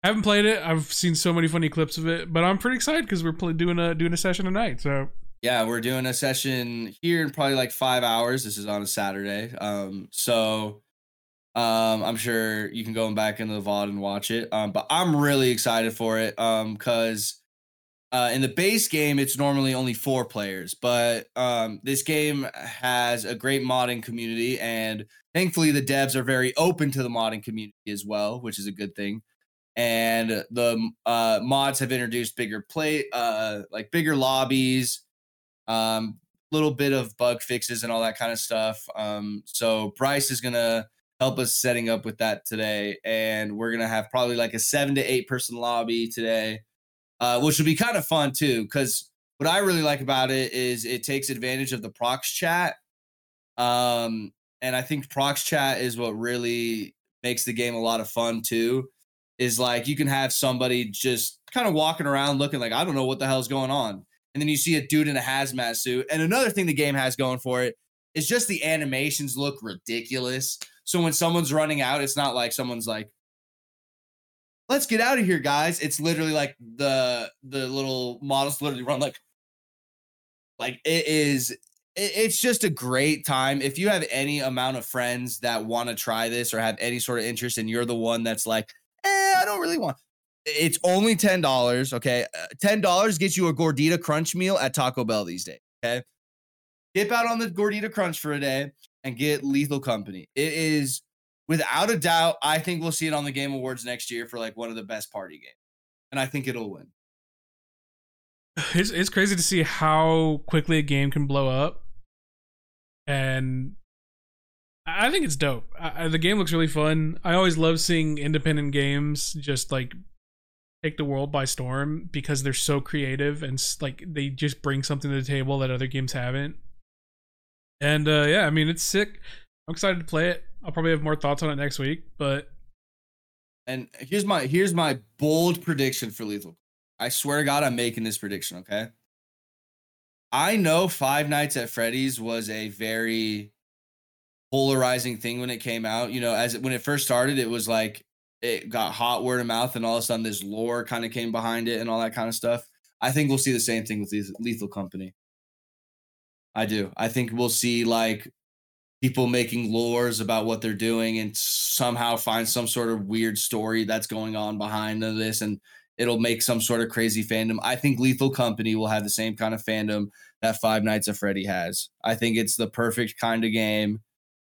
I haven't played it. I've seen so many funny clips of it, but I'm pretty excited because we're doing a doing a session tonight. So Yeah, we're doing a session here in probably like five hours. This is on a Saturday. Um, so um, I'm sure you can go back into the VOD and watch it. Um, but I'm really excited for it. Um, because uh, in the base game, it's normally only four players, but um, this game has a great modding community, and thankfully, the devs are very open to the modding community as well, which is a good thing. And the uh, mods have introduced bigger play, uh, like bigger lobbies, um, little bit of bug fixes and all that kind of stuff. Um, so Bryce is gonna help us setting up with that today, and we're gonna have probably like a seven to eight person lobby today uh, which will be kind of fun too. Because what I really like about it is it takes advantage of the prox chat, um, and I think prox chat is what really makes the game a lot of fun too. Is like you can have somebody just kind of walking around looking like I don't know what the hell's going on, and then you see a dude in a hazmat suit. And another thing the game has going for it is just the animations look ridiculous. So when someone's running out, it's not like someone's like let's get out of here, guys. It's literally like the the little models literally run like like it is it's just a great time. If you have any amount of friends that want to try this or have any sort of interest, and you're the one that's like, I don't really want. It's only ten dollars. Okay, uh, ten dollars gets you a gordita crunch meal at Taco Bell these days. Okay, dip out on the gordita crunch for a day and get Lethal Company. It is without a doubt, I think we'll see it on the Game Awards next year for like one of the best party games, and I think it'll win. It's it's crazy to see how quickly a game can blow up, and I think it's dope. I, the game looks really fun. I always love seeing independent games just like take the world by storm because they're so creative and like they just bring something to the table that other games haven't. And uh, yeah, I mean it's sick. I'm excited to play it. I'll probably have more thoughts on it next week, but and here's my here's my bold prediction for Lethal. I swear to God, I'm making this prediction. Okay. I know Five Nights at Freddy's was a very polarizing thing when it came out. You know, as it, when it first started, it was like it got hot word of mouth, and all of a sudden this lore kind of came behind it and all that kind of stuff. I think we'll see the same thing with Lethal Company. I do. I think we'll see like people making lores about what they're doing and somehow find some sort of weird story that's going on behind this and it'll make some sort of crazy fandom. I think Lethal Company will have the same kind of fandom that Five Nights at Freddy has. I think it's the perfect kind of game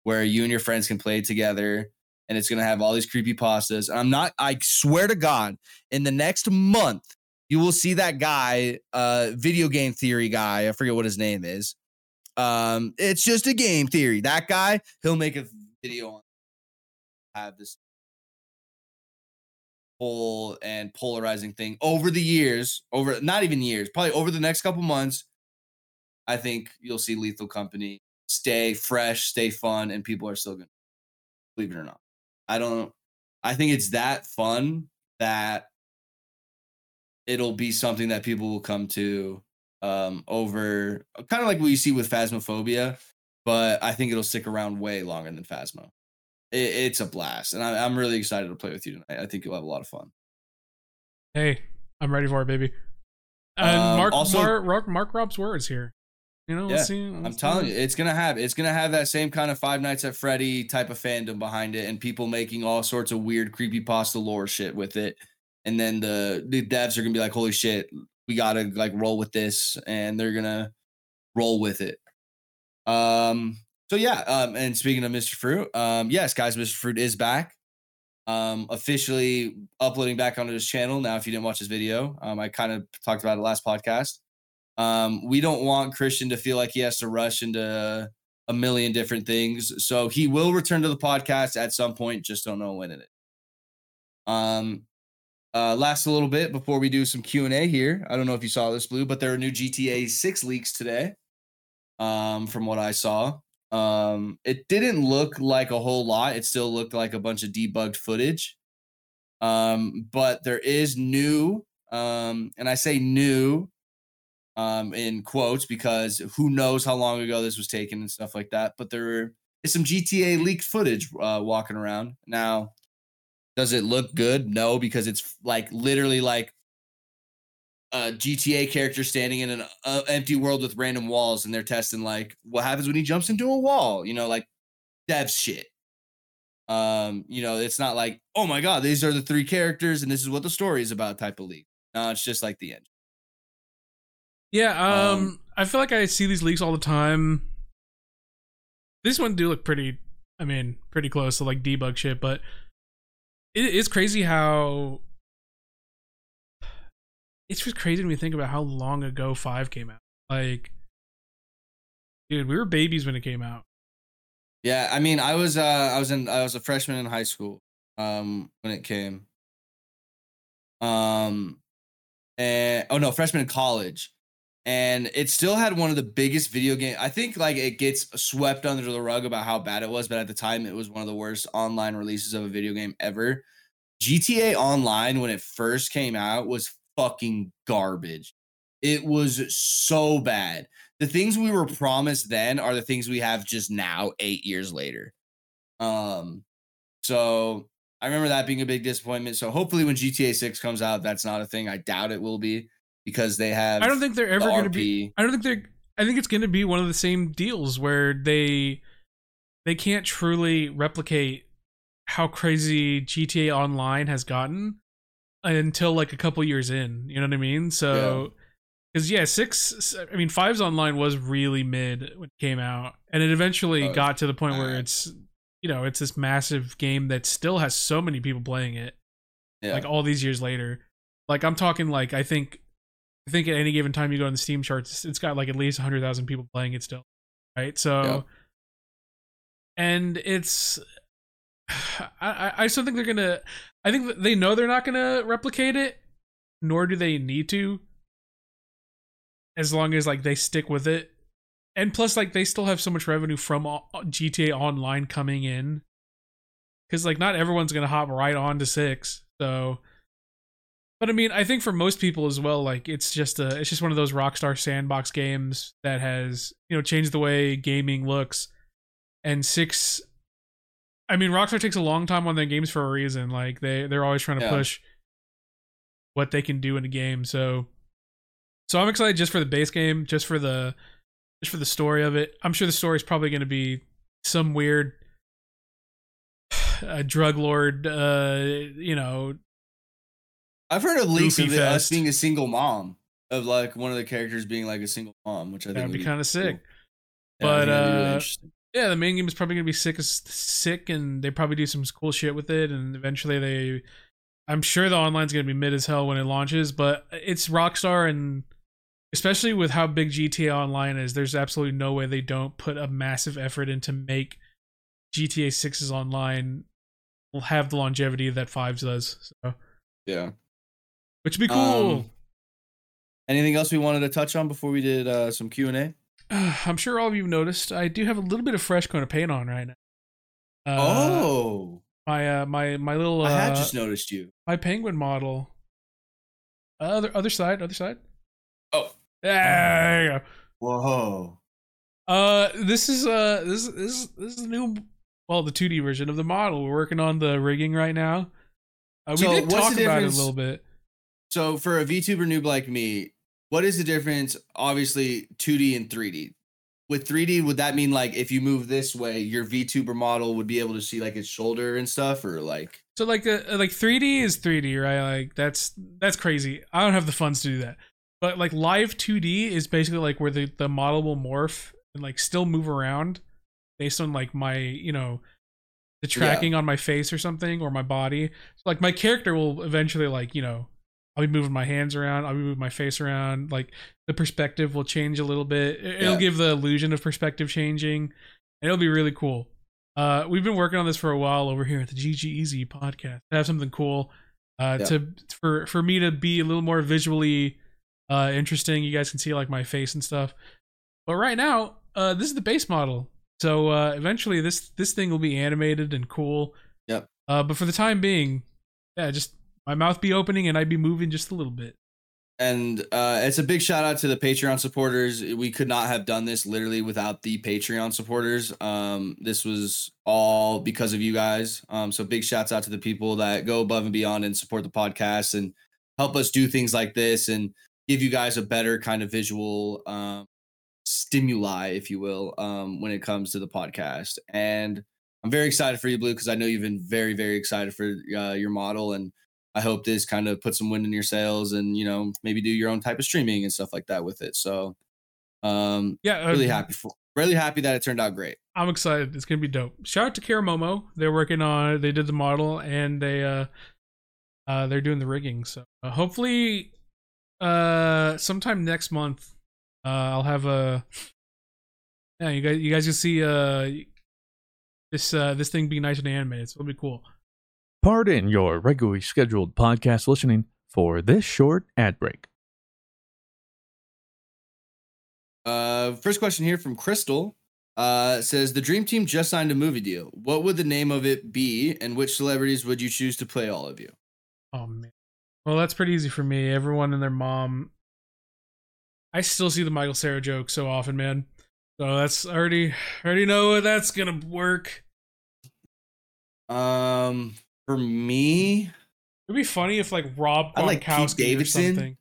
where you and your friends can play together and it's going to have all these creepy pastas. And I'm not I swear to god in the next month you will see that guy uh video game theory guy, I forget what his name is um, it's just a game theory. That guy, he'll make a video on have this whole and polarizing thing over the years, over not even years, probably over the next couple months. I think you'll see Lethal Company stay fresh, stay fun, and people are still gonna believe it or not. I don't. I think it's that fun that it'll be something that people will come to um, over kind of like what you see with Phasmophobia, but I think it'll stick around way longer than Phasmo. It, it's a blast, and I, am really excited to play with you tonight. I think you'll have a lot of fun. Hey, I'm ready for it, baby. And um, Mark, also, Mark, Mark Rob's words here. You know, yeah, see, I'm telling you, it's gonna have it's gonna have that same kind of Five Nights at Freddy type of fandom behind it, and people making all sorts of weird creepy pasta lore shit with it. And then the the devs are gonna be like, "Holy shit, we gotta like roll with this, and they're gonna roll with it. Um. So yeah. Um. And speaking of Mr. Fruit, um. Yes, guys, Mr. Fruit is back. Um. Officially uploading back onto his channel now. If you didn't watch his video, um, I kind of talked about it last podcast. Um. We don't want Christian to feel like he has to rush into a million different things. So he will return to the podcast at some point. Just don't know when it is. Um, uh, last a little bit before we do some Q and A here. I don't know if you saw this, Blue, but there are new GTA Six leaks today. Um, from what I saw, um, it didn't look like a whole lot. It still looked like a bunch of debugged footage. Um, but there is new, um, and I say new, um, in quotes because who knows how long ago this was taken and stuff like that. But there is some GTA leaked footage uh, walking around now. Does it look good? No, because it's like literally like a GTA character standing in an uh, empty world with random walls, and they're testing like what happens when he jumps into a wall. You know, like dev shit. Um, you know, it's not like oh my god, these are the three characters, and this is what the story is about type of league. No, it's just like the end. Yeah, um, Um, I feel like I see these leaks all the time. This one do look pretty. I mean, pretty close to like debug shit, but it is crazy how. It's just crazy when we think about how long ago Five came out. Like, dude, we were babies when it came out. Yeah, I mean, I was uh I was in I was a freshman in high school um when it came. Um and oh no, freshman in college. And it still had one of the biggest video game. I think like it gets swept under the rug about how bad it was, but at the time it was one of the worst online releases of a video game ever. GTA Online when it first came out was fucking garbage. It was so bad. The things we were promised then are the things we have just now 8 years later. Um so I remember that being a big disappointment. So hopefully when GTA 6 comes out that's not a thing. I doubt it will be because they have I don't think they're the ever going to be. I don't think they're. I think it's going to be one of the same deals where they they can't truly replicate how crazy GTA Online has gotten until like a couple years in. You know what I mean? So because yeah, six. I mean, five's online was really mid when it came out, and it eventually Oh, got to the point where it's you know it's this massive game that still has so many people playing it Yeah. like all these years later. Like I'm talking like I think I think at any given time you go on the Steam charts, it's got like at least hundred thousand people playing it still, right? So, Yep. and it's [SIGHS] I I still think they're gonna. I think they know they're not gonna replicate it, nor do they need to. As long as like they stick with it, and plus like they still have so much revenue from GTA Online coming in, because like not everyone's gonna hop right on to six. So, but I mean, I think for most people as well, like it's just a it's just one of those Rockstar sandbox games that has you know changed the way gaming looks. And six, I mean, Rockstar takes a long time on their games for a reason. Like they they're always trying to Yeah. push what they can do in a game. So, so I'm excited just for the base game, just for the just for the story of it. I'm sure the story is probably going to be some weird [SIGHS] uh, drug lord, uh, you know, I've heard of leaks Goofy of it, us being a single mom, of like one of the characters being like a single mom, which I think that'd would be kind of sick. cool. Yeah, But, think that'd really uh, yeah, the main game is probably gonna be sick as sick, and they probably do some cool shit with it, and eventually they, I'm sure the online's gonna be mid as hell when it launches, but it's Rockstar, and especially with how big GTA Online is, there's absolutely no way they don't put a massive effort into make GTA 6's online will have the longevity that Fives does, so yeah. Which would be cool. Um, Anything else we wanted to touch on before we did uh, some Q and A? [SIGHS] I'm sure all of you noticed I do have a little bit of fresh coat of paint on right now. Uh, oh, my uh, my my little uh, I had just noticed you. my penguin model. Other other side, other side. Oh, There you go. whoa. Uh, this is uh this this is this is the new well the 2D version of the model. We're working on the rigging right now. Uh, we So did talk about it a little bit. So for a VTuber noob like me, what is the difference? Obviously, 2D and 3D. With 3D, would that mean like if you move this way, your VTuber model would be able to see like its shoulder and stuff, or like So like uh, like 3D is 3D, right? Like that's that's crazy. I don't have the funds to do that. But like live 2D is basically like where the the model will morph and like still move around based on like my, you know, the Yeah. tracking on my face or something or my body. So like my character will eventually like, you know, I'll be moving my hands around, I'll be moving my face around, like the perspective will change a little bit. It- It'll Yeah. give the illusion of perspective changing. And it'll be really cool. Uh, we've been working on this for a while over here at the GG Easy podcast. To have something cool, uh, Yeah. to for for me to be a little more visually uh interesting. You guys can see like my face and stuff. But right now, uh, this is the base model. So uh, eventually, this this thing will be animated and cool. Yep. Uh, but for the time being, yeah, just my mouth be opening and I'd be moving just a little bit. and uh, it's a big shout out to the Patreon supporters. We could not have done this literally without the Patreon supporters. Um, this was all because of you guys. Um, so big shouts out to the people that go above and beyond and support the podcast and help us do things like this and give you guys a better kind of visual um, stimuli, if you will, um, when it comes to the podcast. And I'm very excited for you, Blue, because I know you've been very, very excited for uh, your model and I hope this kind of puts some wind in your sails and you know maybe do your own type of streaming and stuff like that with it. So um Yeah, really uh, happy for really happy that it turned out great. I'm excited. It's gonna be dope. Shout out to Karamomo. They're working on. They did the model and they uh, uh, they're doing the rigging. So uh, hopefully, uh, sometime next month, uh, I'll have a. Yeah, you guys, you guys can see uh, this uh, this thing being nice and animated. So it'll be cool. Pardon your regularly scheduled podcast listening for this short ad break. Uh, first question here from Crystal. Uh, says the Dream Team just signed a movie deal. What would the name of it be, and which celebrities would you choose to play all of you? Oh man. Well, that's pretty easy for me. Everyone and their mom. I still see the Michael Cera joke so often, man. So that's already already know that's gonna work. Um, for me, It'd be funny if like Rob I like Pete Davidson. something.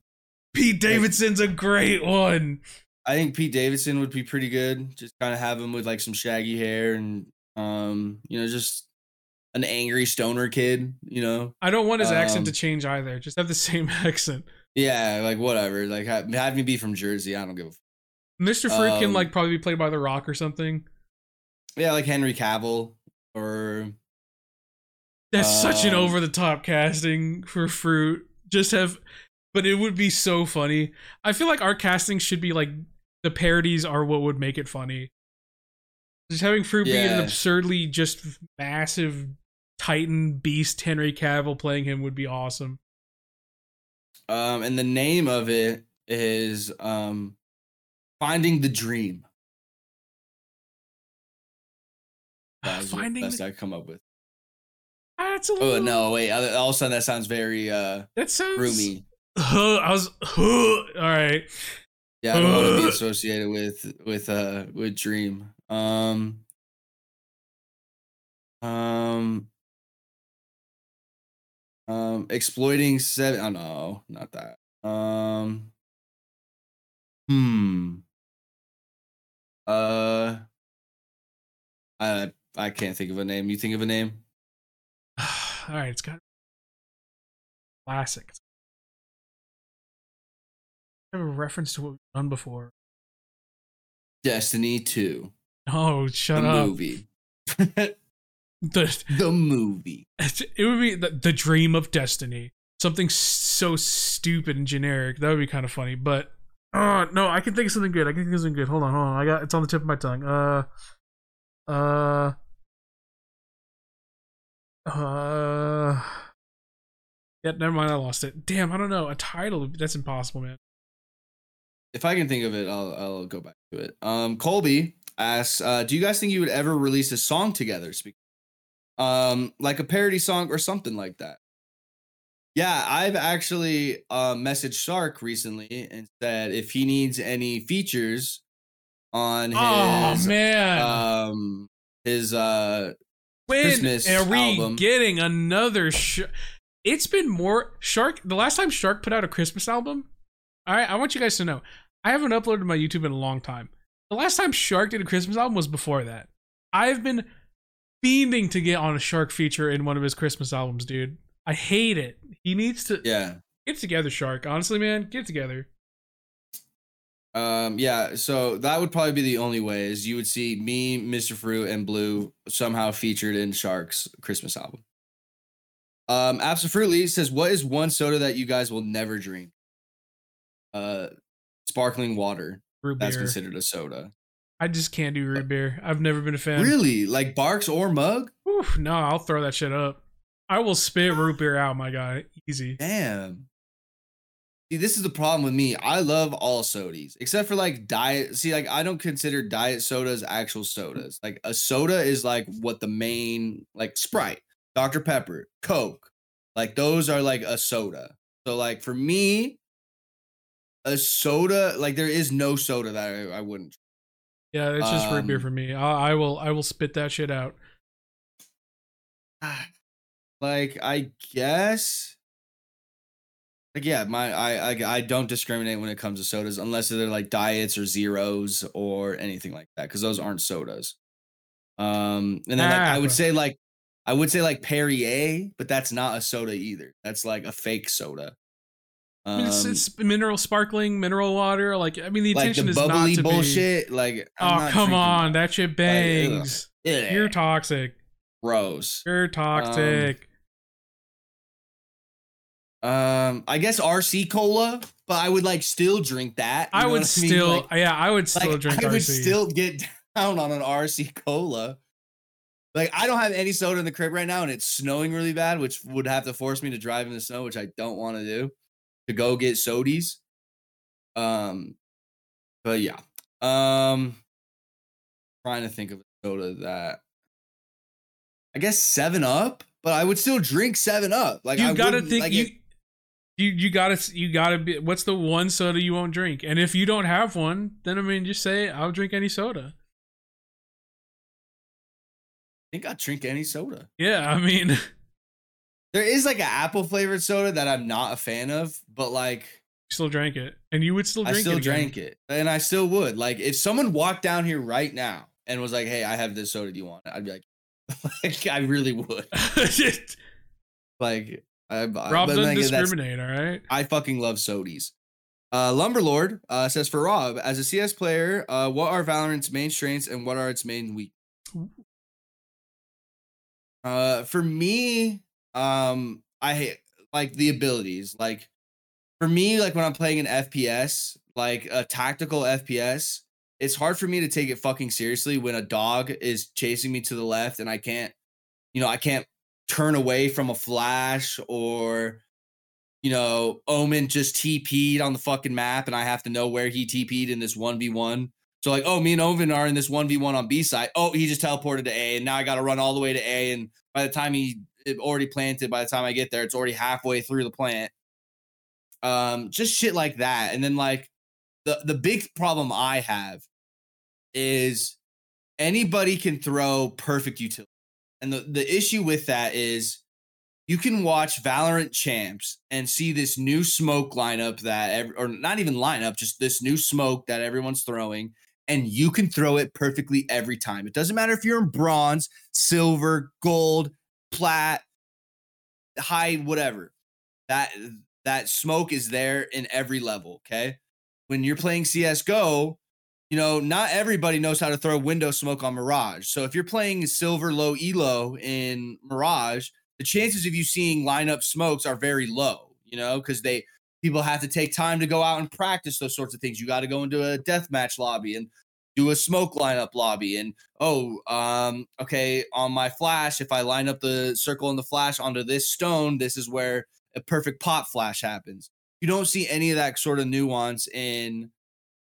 Pete Davidson's a great one. I think Pete Davidson would be pretty good. Just kind of have him with like some shaggy hair and um, you know, just an angry stoner kid. You know, I don't want his accent to Um, change either. Just have the [LAUGHS] same accent. yeah, like whatever. Like have, have me be from Jersey. I don't give a. F- Mr. Can Um, like probably be played by The Rock or something. yeah, like Henry Cavill or That's such an Um, over the top casting for Fruit. Just have, but it would be so funny. I feel like our casting should be like the parodies are what would make it funny. Just having Fruit be an absurdly just massive Titan beast Henry Cavill playing him would be awesome. um, and the name of it is um, Finding the Dream. That [SIGHS] was Finding the best the- I come up with. That's a Oh no, wait! All all of a sudden, that sounds very uh That sounds roomy. I was all right. Yeah, I don't want to be associated with with uh with Dream. Um um um exploiting seven. Oh no, not that. Um hmm. Uh I I can't think of a name. You think of a name? [SIGHS] All right, it's got classic. I have a reference to what we've done before. Destiny 2. Oh, shut up. the up! movie. [LAUGHS] The, [LAUGHS] the movie. it would be the, the dream of destiny. Something so stupid and generic. That would be kind of funny. But uh no, I can think of something good. I can think of something good. Hold on, hold on. I got it's on the tip of my tongue. Uh, uh, uh. Yeah, never mind. I lost it. Damn, I don't know. A title. That's impossible, man. if I can think of it, I'll I'll go back to it. Um, Colby asks, uh, "Do you guys think you would ever release a song together? Um, like a parody song or something like that?" Yeah, I've actually uh, messaged Shark recently and said if he needs any features on Oh his man. um his uh when Christmas are we album. getting another sh- it's been more shark the last time shark put out a christmas album all right i want you guys to know i haven't uploaded my youtube in a long time. The last time shark did a christmas album was before that. I've been fiending to get on a shark feature in one of his christmas albums dude. I hate it. He needs to yeah. get together shark. Honestly man get together Um, yeah, so that would probably be the only way is you would see me, Mr. Fruit, and Blue somehow featured in Shark's Christmas album. Um, Absolutely says, What is one soda that you guys will never drink? Uh sparkling water. root That's beer considered a soda. i just can't do root beer i've never been a fan Really? Like Barq's or Mug? Oof, no i'll throw that shit up i will spit root beer out my guy easy Damn. See, this is the problem with me. I love all sodies, except for like diet. See, like I don't consider diet sodas actual sodas. Like a soda is like what the main like Sprite, Dr. Pepper, Coke. Like those are like a soda. So like for me, a soda, like there is no soda that I, I wouldn't. Yeah, it's just root beer Um, for me. I, I will I will spit that shit out. [SIGHS] Like I guess. Like yeah, my I, I I don't discriminate when it comes to sodas unless they're like diets or zeros or anything like that because those aren't sodas. Um, and then like, I Ah. would say like I would say like Perrier, but that's not a soda either. That's like a fake soda. I mean, it's, Um, it's mineral sparkling mineral water. Like I mean, the like intention the is not to bullshit. Like. I'm Oh not come on, that shit bangs. that. Ugh. You're toxic. gross. You're toxic. Um, I guess RC cola, but I would like still drink that. I would what mean? still, Like- yeah, I would still like, drink I would still get down on an RC cola. Like I don't have any soda in the crib right now, and it's snowing really bad, which would have to force me to drive in the snow, which I don't want to do. To go get sodies. Um, but yeah. Um, trying to think of a soda that. I guess Seven Up, but I would still drink Seven Up. Like you I gotta think like you. it- You, you gotta you gotta be what's the one soda you won't drink and if you don't have one then I mean just say I'll drink any soda I think I'd drink any soda. yeah I mean [LAUGHS] There is like an apple flavored soda that I'm not a fan of, but like You still drank it and you would still drink I still it drank it, and I still would. Like if someone walked down here right now and was like, "Hey, I have this soda. Do you want it?" I'd be like, [LAUGHS] like I really would. [LAUGHS] Like, I, Rob doesn't discriminate all right I fucking love sodies. Uh, Lumberlord uh, says for Rob, as a CS player, uh, what are Valorant's main strengths and what are its main weak? Uh, for me, um, I hate like the abilities. Like for me, like when I'm playing an FPS, like a tactical FPS, it's hard for me to take it fucking seriously when a dog is chasing me to the left and I can't, you know, I can't turn away from a flash or you know, Omen just TP'd on the fucking map and I have to know where he TP'd in this 1v1. So like, oh, me and Omen are in this 1v1 on B side. Oh, he just teleported to A and now I got to run all the way to A and by the time he already planted, by the time I get there, it's already halfway through the plant. Um just shit like that. And then like the the big problem I have is anybody can throw perfect utility. And the the issue with that is you can watch Valorant champs and see this new smoke lineup that, ev- or not even lineup, just this new smoke that everyone's throwing, and you can throw it perfectly every time. It doesn't matter if you're in bronze, silver, gold, plat, high, whatever. That that smoke is there in every level. Okay, when you're playing CS:GO, you know not everybody knows how to throw window smoke on Mirage. So if you're playing silver low elo in Mirage the chances of you seeing lineup smokes are very low, you know, because they people have to take time to go out and practice those sorts of things. You got to go into a deathmatch lobby and do a smoke lineup lobby. And oh, um, okay, on my flash, if I line up the circle and the flash onto this stone, this is where a perfect pop flash happens. You don't see any of that sort of nuance in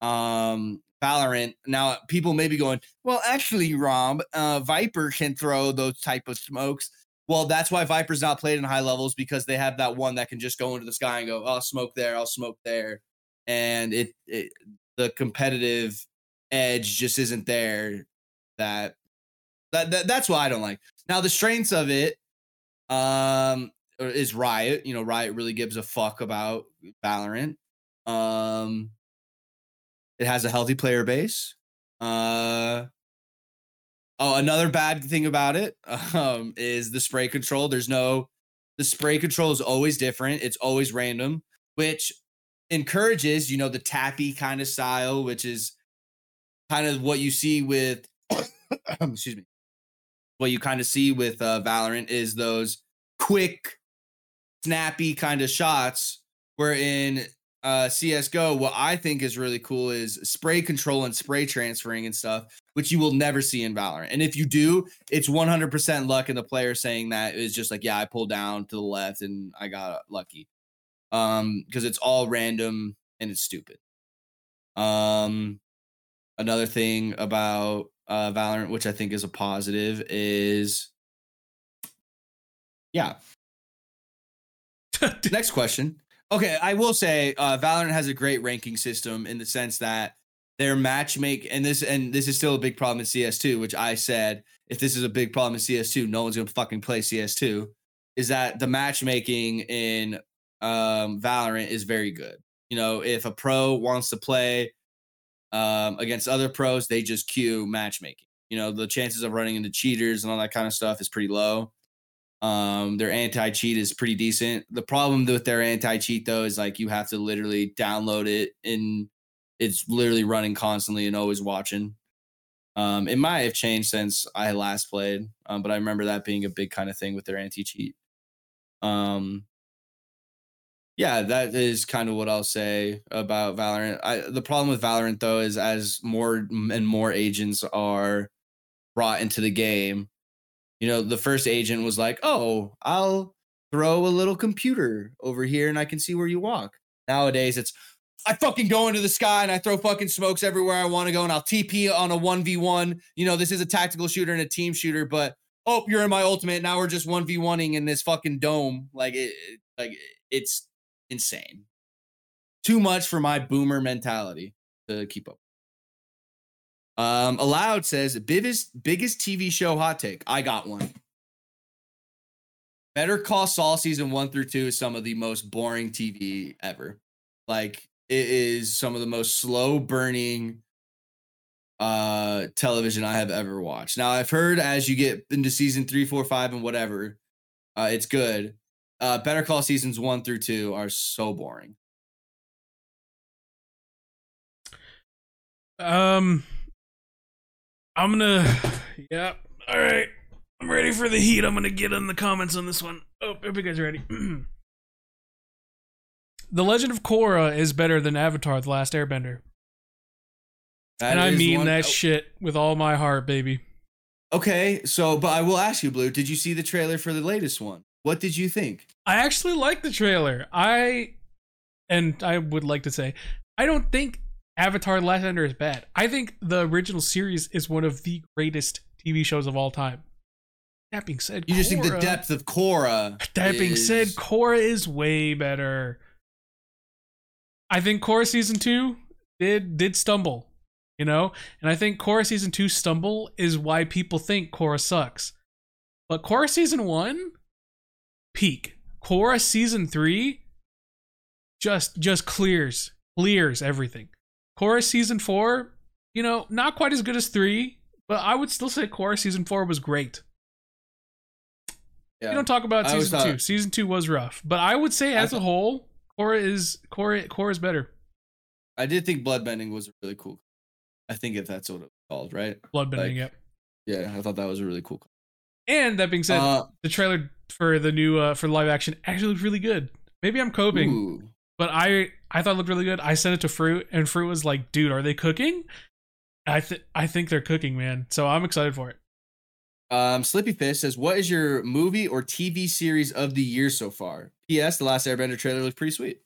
um Valorant. Now people may be going, well, actually, Rob, uh, Viper can throw those type of smokes. Well, that's why Viper's not played in high levels because they have that one that can just go into the sky and go, "I'll smoke there, I'll smoke there," and it, it the competitive edge just isn't there. That, that that that's why I don't like. Now the strengths of it, um, is Riot. You know, Riot really gives a fuck about Valorant. Um, it has a healthy player base. Uh, Oh, another bad thing about it [LAUGHS] um, is the spray control. There's no, the spray control is always different. It's always random, which encourages, you know, the tappy kind of style, which is kind of what you see with, [COUGHS] excuse me, what you kind of see with uh, Valorant is those quick, snappy kind of shots. Where in uh, CS:GO, what I think is really cool is spray control and spray transferring and stuff, which you will never see in Valorant. And if you do, it's 100% luck, and the player saying that is just like, yeah, I pulled down to the left and I got lucky, um, because it's all random and it's stupid. Um, another thing about uh, Valorant, which I think is a positive, is yeah. [LAUGHS] Next question. Okay, I will say uh, Valorant has a great ranking system in the sense that their matchmake and this and this is still a big problem in CS2, which I said if this is a big problem in CS2, no one's gonna fucking play CS2. Is that the matchmaking in um, Valorant is very good. You know, if a pro wants to play um, against other pros, they just queue matchmaking. You know, the chances of running into cheaters and all that kind of stuff is pretty low. Um, their anti cheat is pretty decent. The problem with their anti cheat though is like you have to literally download it and it's literally running constantly and always watching. Um, it might have changed since I last played, um, but I remember that being a big kind of thing with their anti cheat. Um, yeah, that is kind of what I'll say about Valorant. I, the problem with Valorant though is as more and more agents are brought into the game, you know, the first agent was like, "Oh, I'll throw a little computer over here and I can see where you walk." Nowadays, it's I fucking go into the sky and I throw fucking smokes everywhere I want to go and I'll TP on a 1v1. You know, this is a tactical shooter and a team shooter, but oh, you're in my ultimate. Now we're just 1v1ing in this fucking dome. Like it like it's insane. Too much for my boomer mentality to keep up. Um, Aloud says biggest biggest TV show hot take. I got one. Better Call Saul season one through two is some of the most boring TV ever. Like it is some of the most slow burning uh television I have ever watched. Now I've heard as you get into season three, four, five, and whatever, uh, it's good. Uh, Better Call seasons one through two are so boring. Um, I'm gonna. Yep. All right. I'm ready for the heat. I'm gonna get in the comments on this one. Oh, hope you guys are ready. [CLEARS THROAT] the Legend of Korra is better than Avatar: The Last Airbender, That and I mean one- that oh, shit with all my heart, baby. Okay, so but I will ask you, Blue. Did you see the trailer for the latest one? What did you think? I actually like the trailer. I and I would like to say I don't think Avatar: The Last Airbender is bad. I think the original series is one of the greatest TV shows of all time. That being said, You just think the depth of Korra. That being said, is- Korra is way better. I think Korra season two did did stumble, you know, and I think Korra season two stumble is why people think Korra sucks. But Korra season one, peak. Korra season three, just just clears clears everything. Korra season four, you know, not quite as good as three, but I would still say Korra season four was great. yeah. We don't talk about season two. Season two was rough, but I would say as a whole, Korra is Korra Korra is better. I did think Bloodbending was really cool. I think if that's what it was called, right? Bloodbending, Like, yep. Yeah, I thought that was a really cool. And that being said, Uh, the trailer for the new uh, for live action actually looked really good. Maybe I'm coping, ooh. But I I thought it looked really good. I sent it to Fruit, and Fruit was like, "Dude, are they cooking?" I th- I think they're cooking, man. So I'm excited for it. Um, Slippy Fish says, "What is your movie or TV series of the year so far?" P.S. The last Airbender trailer looks pretty sweet.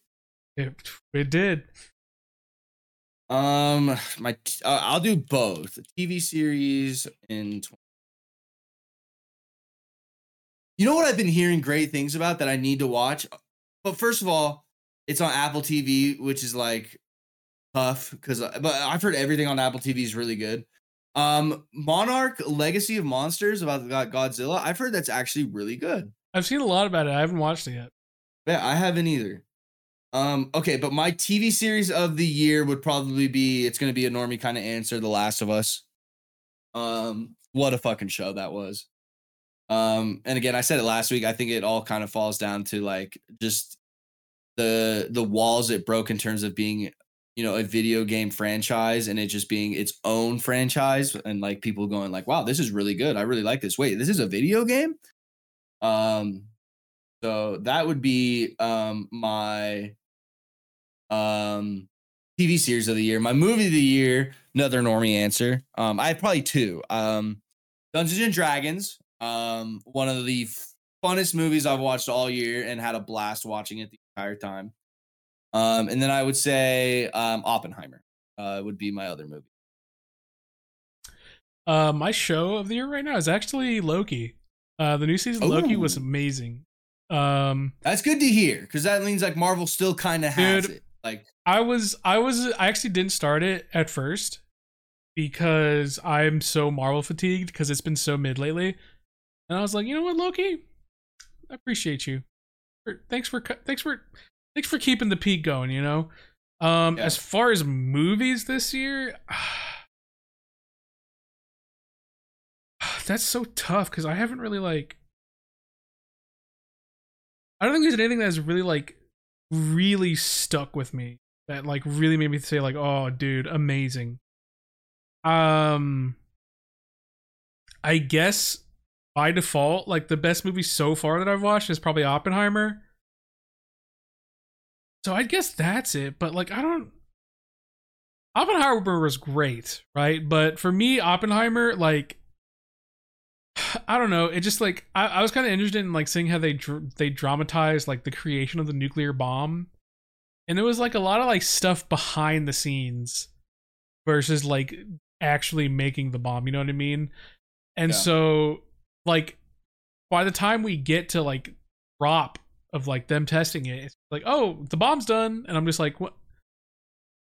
It, it did. Um, my t- uh, I'll do both TV series and. You know what I've been hearing great things about that I need to watch. But first of all, it's on Apple TV, which is like tough because. But I've heard everything on Apple TV is really good. Um, Monarch Legacy of Monsters about Godzilla. I've heard that's actually really good. I've seen a lot about it. I haven't watched it yet. Yeah, I haven't either. Um, okay, but my TV series of the year would probably be it's gonna be a normie kind of answer, The Last of Us. Um, what a fucking show that was. Um, and again, I said it last week. I think it all kind of falls down to like just the the walls it broke in terms of being, you know, a video game franchise and it just being its own franchise and like people going like, wow, this is really good. I really like this. Wait, this is a video game? Um, so that would be um my um TV series of the year. My movie of the year, another normie answer. Um, I have probably two. Um, Dungeons and Dragons. Um, one of the funnest movies I've watched all year and had a blast watching it the entire time. Um, and then I would say um Oppenheimer uh would be my other movie. Uh, my show of the year right now is actually Loki. Uh, the new season of Loki was amazing. Um, That's good to hear because that means like Marvel still kind of has Dude. it. Like I was I was I actually didn't start it at first because I'm so Marvel fatigued because it's been so mid lately, and I was like, you know what, Loki, I appreciate you. For- Thanks for thanks for thanks for keeping the peak going. You know, um, Yeah. as far as movies this year. [SIGHS] That's so tough because I haven't really like I don't think there's anything that's really like really stuck with me that like really made me say like, "Oh, dude, amazing." Um I guess by default, like the best movie so far that I've watched is probably Oppenheimer. So I guess that's it, but like I don't Oppenheimer was great, right? But for me, Oppenheimer, like [SIGHS] I don't know. It just like I, I was kind of interested in like seeing how they dr- they dramatized like the creation of the nuclear bomb, and there was like a lot of like stuff behind the scenes versus like actually making the bomb. You know what I mean? And Yeah. so like by the time we get to like drop of like them testing it, it's like oh the bomb's done, and I'm just like what?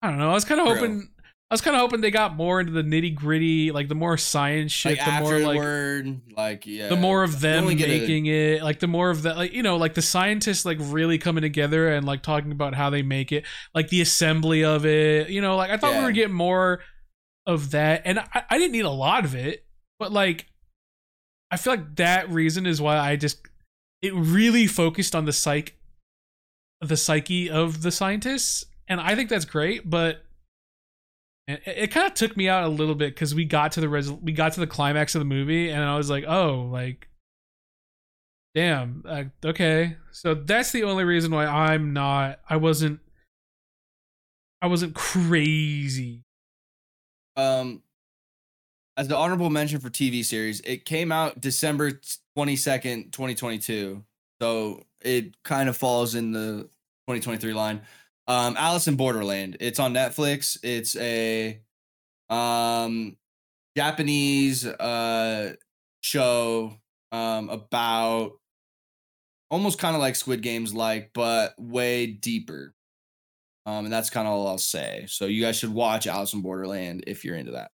I don't know. I was kind of Bro. hoping. I was kind of hoping they got more into the nitty gritty, like the more science shit, like the more like afterward, like, yeah, the more of them get a- making it like the more of that like you know like the scientists like really coming together and like talking about how they make it like the assembly of it you know like i thought we Yeah. were getting more of that and I, I didn't need a lot of it but like i feel like that reason is why i just it really focused on the psych the psyche of the scientists and i think that's great but it, it kind of took me out a little bit because we got to the res- we got to the climax of the movie and I was like, oh, like, damn, uh, okay. So that's the only reason why I'm not. I wasn't. I wasn't crazy. um as the honorable mention for TV series, it came out December 22nd, 2022. So it kind of falls in the 2023 line. Um Alice in Borderland. It's on Netflix. It's a um Japanese uh show um about almost kind of like Squid Games like but way deeper. Um and that's kind of all I'll say. So you guys should watch Alice in Borderland if you're into that.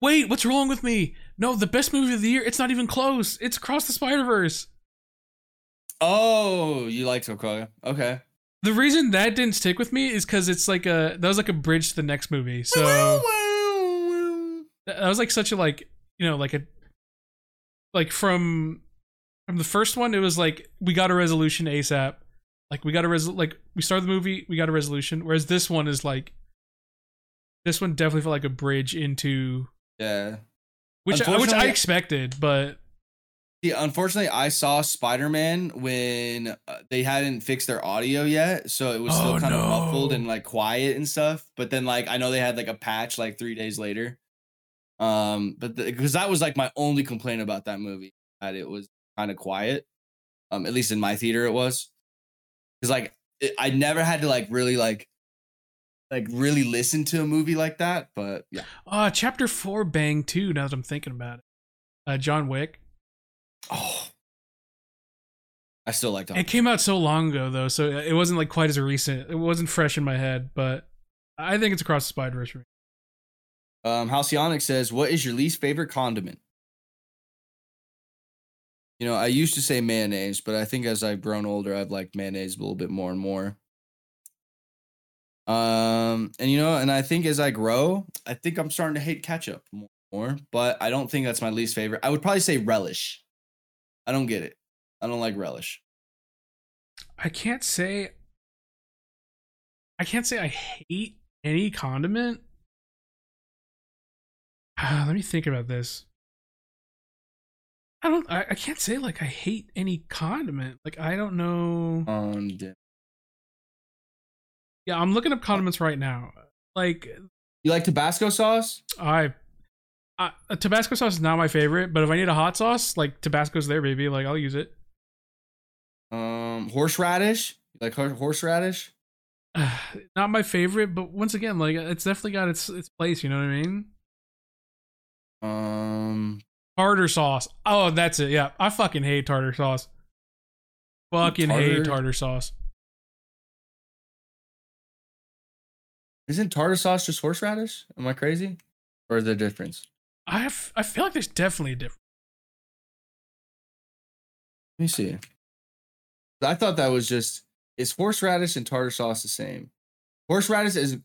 Wait, what's wrong with me? No, the best movie of the year. It's not even close. It's Across the Spider Verse. Oh, you like Sokoya? Okay. The reason that didn't stick with me is because it's like a that was like a bridge to the next movie. So. that that was like such a like you know like a like from from the first one it was like we got a resolution asap like we got a res like we started the movie we got a resolution whereas this one is like this one definitely felt like a bridge into Yeah. which I, which I expected but See, unfortunately, I saw Spider Man when uh, they hadn't fixed their audio yet, so it was still Oh, kind of muffled and like quiet and stuff. But then, like, I know they had like a patch like three days later. Um, but because that was like my only complaint about that movie, that it was kind of quiet. Um, at least in my theater, it was. Because like it, I never had to like really like like really listen to a movie like that. But yeah. uh chapter 4 bang too now that i'm thinking about it uh john wick Oh. I still like it came out so long ago though so it wasn't like quite as recent it wasn't fresh in my head but i think it's across the spider verse for me Um, Halcyonic says, "What is your least favorite condiment?" You know, I used to say mayonnaise, but I think as I've grown older, I've liked mayonnaise a little bit more and more. Um, and you know, and I think as I grow, I think I'm starting to hate ketchup more, more, but I don't think that's my least favorite. I would probably say relish. I don't get it. I don't like relish. I can't say I can't say I hate any condiment. Ah, [SIGHS] let me think about this. I don't I, I can't say like I hate any condiment. Like I don't know. Um, Yeah, I'm looking up condiments right now. Like you like Tabasco sauce? I uh, Tabasco sauce is not my favorite, but if I need a hot sauce, like Tabasco's there, baby. Like I'll use it. Um, horseradish? You like hor- horseradish? [SIGHS] not my favorite, but once again, like it's definitely got its its place. You know what I mean? Um, Tartar sauce. Oh, that's it. Yeah, I fucking hate tartar sauce. Fucking hate Tartar- tartar sauce. Isn't tartar sauce just horseradish? Am I crazy? Or is there a difference? I have, I feel like there's definitely a difference. Let me see. I thought that was just is horseradish and tartar sauce the same? Horseradish is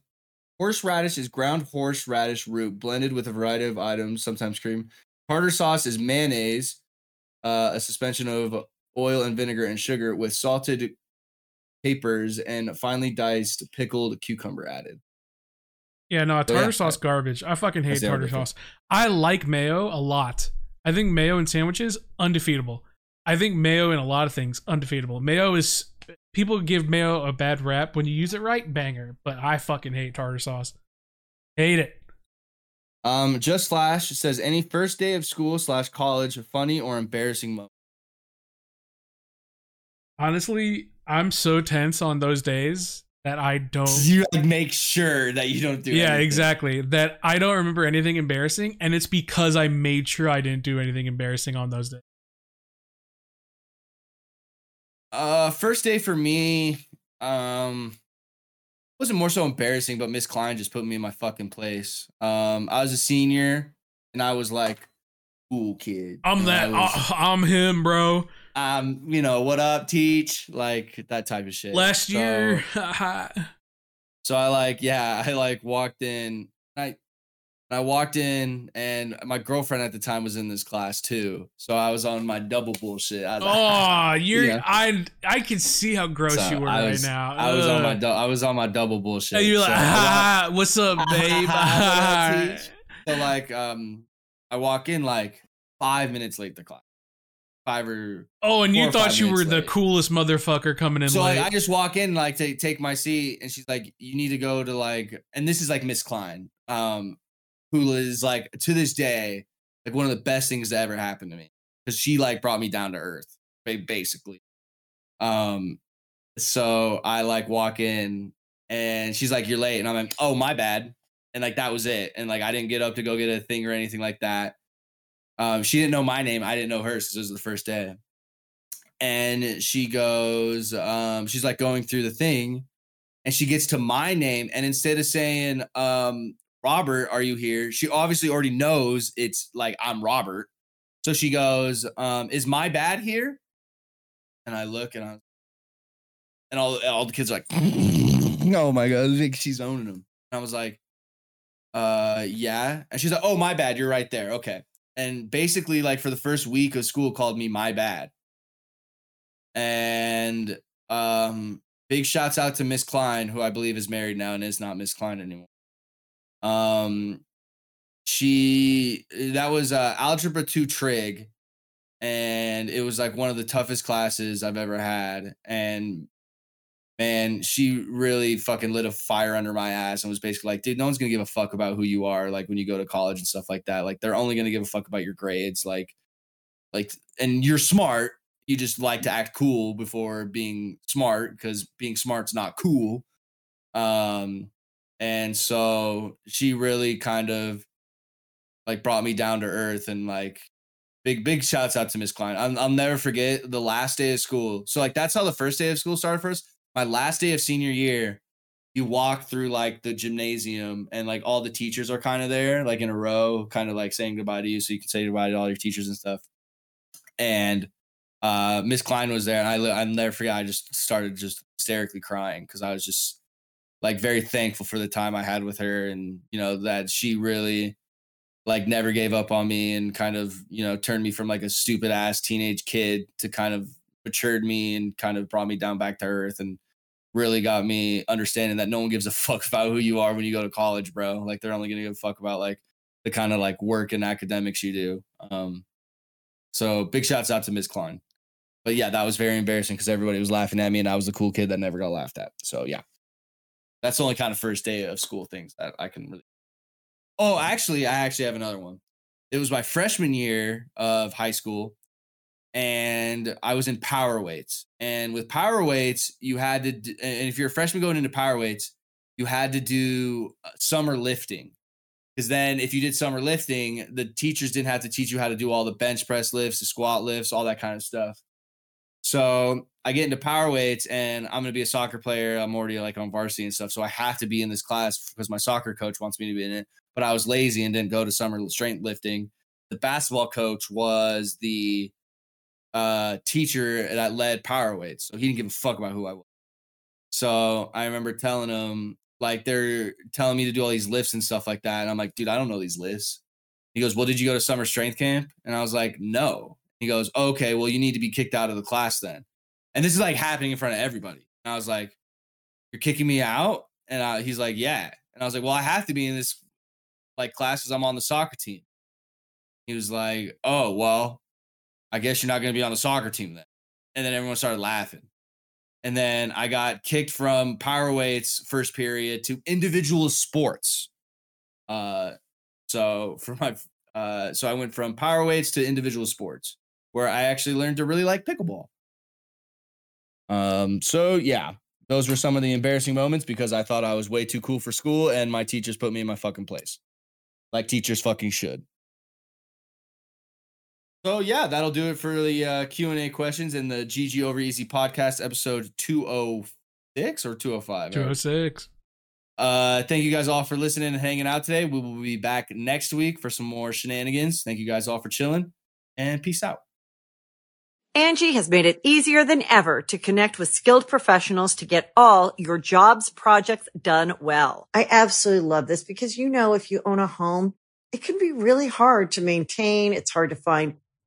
horseradish is ground horseradish root blended with a variety of items, sometimes cream. Tartar sauce is mayonnaise, uh, a suspension of oil and vinegar and sugar with salted capers and finely diced pickled cucumber added. Yeah, no, Oh, yeah. tartar sauce garbage. I fucking hate tartar sauce. I like mayo a lot. I think mayo in sandwiches undefeatable. I think mayo in a lot of things undefeatable. Mayo is people give mayo a bad rap when you use it right, banger. But I fucking hate tartar sauce. Hate it. Um, just slash says any first day of school slash college funny or embarrassing moment. Honestly, I'm so tense on those days that I don't. [LAUGHS] You like make sure that you don't do. yeah, anything. exactly. That I don't remember anything embarrassing, and it's because I made sure I didn't do anything embarrassing on those days. Uh, first day for me, um, wasn't more so embarrassing, but Miss Klein just put me in my fucking place. Um, I was a senior, and I was like, cool kid. I'm And that. I uh, I'm him, bro. Um, you know what up, teach, like that type of shit. Last So- year, [LAUGHS] So I like, yeah, [LAUGHS] I like walked in. I I walked in, and my girlfriend at the time was in this class too. So I was on my double bullshit. I [LAUGHS] like, oh, you're. Yeah. I I can see how gross So you were I right was- now. I was on my. I was on my double bullshit. And you're like, So I walked- ha, ha, what's up, babe? So like um I walk in like five minutes late to class. Five or oh, and you thought you were the coolest motherfucker coming in so late. like, I just walk in like to take my seat and she's like, you need to go to like and this is like Miss Klein, um, who is like to this day, like one of the best things that ever happened to me. Cause she like brought me down to earth, basically. Um so I like walk in and she's like, You're late. And I'm like, oh my bad. And like that was it. And like I didn't get up to go get a thing or anything like that. Um, she didn't know my name. I didn't know hers This was the first day. And she goes, um, she's like going through the thing, and she gets to my name, and instead of saying, um, Robert, are you here? She obviously already knows it's like I'm Robert. So she goes, um, is my bad here? And I look and I'm, and all all the kids are like, [LAUGHS] oh my god, like she's owning them. And I was like, uh, yeah. And she's like, oh my bad, you're right there. Okay. And basically, like for the first week of school, called me my bad. And um, big shouts out to Miss Klein, who I believe is married now and is not Miss Klein anymore. Um, she that was uh, algebra two trig, and it was like one of the toughest classes I've ever had. And man, she really fucking lit a fire under my ass and was basically like, dude, no one's gonna give a fuck about who you are, like when you go to college and stuff like that. Like they're only gonna give a fuck about your grades, like, like, and you're smart. You just like to act cool before being smart because being smart's not cool. Um, and so she really kind of like brought me down to earth and like big big shouts out to Miss Klein. I'll, never forget the last day of school. So like that's how the first day of school started first. My last day of senior year, you walk through like the gymnasium and like all the teachers are kind of there, like in a row, kind of like saying goodbye to you, so you can say goodbye to all your teachers and stuff. And uh Miss Klein was there, and I I'll never forget. I just started just hysterically crying because I was just like very thankful for the time I had with her, and you know that she really like never gave up on me and kind of you know turned me from like a stupid ass teenage kid to kind of matured me and kind of brought me down back to earth and really got me understanding that no one gives a fuck about who you are when you go to college bro. Like they're only gonna give a fuck about like the kind of like work and academics you do. Um so big shouts out to Ms. Klein. But yeah that was very embarrassing because everybody was laughing at me and I was the cool kid that never got laughed at. So yeah. That's the only kind of first day of school things that I can really Oh, actually, I actually have another one. It was my freshman year of high school, and I was in power weights. And with power weights, you had to, d- and if you're a freshman going into power weights, you had to do uh, summer lifting. Because then, if you did summer lifting, the teachers didn't have to teach you how to do all the bench press lifts, the squat lifts, all that kind of stuff. So I get into power weights, and I'm gonna be a soccer player. I'm already like on varsity and stuff, so I have to be in this class because my soccer coach wants me to be in it but I was lazy and didn't go to summer strength lifting. The basketball coach was the uh, teacher that led power weights, so he didn't give a fuck about who I was. So I remember telling him like they're telling me to do all these lifts and stuff like that, and I'm like, dude, I don't know these lifts. He goes, well, did you go to summer strength camp? And I was like, no. He goes, okay, well, you need to be kicked out of the class then. And this is like happening in front of everybody. And I was like, you're kicking me out? And I, he's like, yeah. And I was like, well, I have to be in this like class because I'm on the soccer team. He was like, oh, well, I guess you're not going to be on the soccer team then. And then everyone started laughing. And then I got kicked from power weights first period to individual sports. Uh, so for my, uh, so I went from power weights to individual sports where I actually learned to really like pickleball. Um, so yeah, those were some of the embarrassing moments because I thought I was way too cool for school and my teachers put me in my fucking place. Like teachers fucking should. So yeah, that'll do it for the uh, Q and A questions in the GG Over EZ podcast episode two oh six or two oh five. Two oh six. Uh, thank you guys all for listening and hanging out today. We will be back next week for some more shenanigans. Thank you guys all for chilling, and peace out. Angi has made it easier than ever to connect with skilled professionals to get all your jobs projects done well. I absolutely love this because you know if you own a home, it can be really hard to maintain. It's hard to find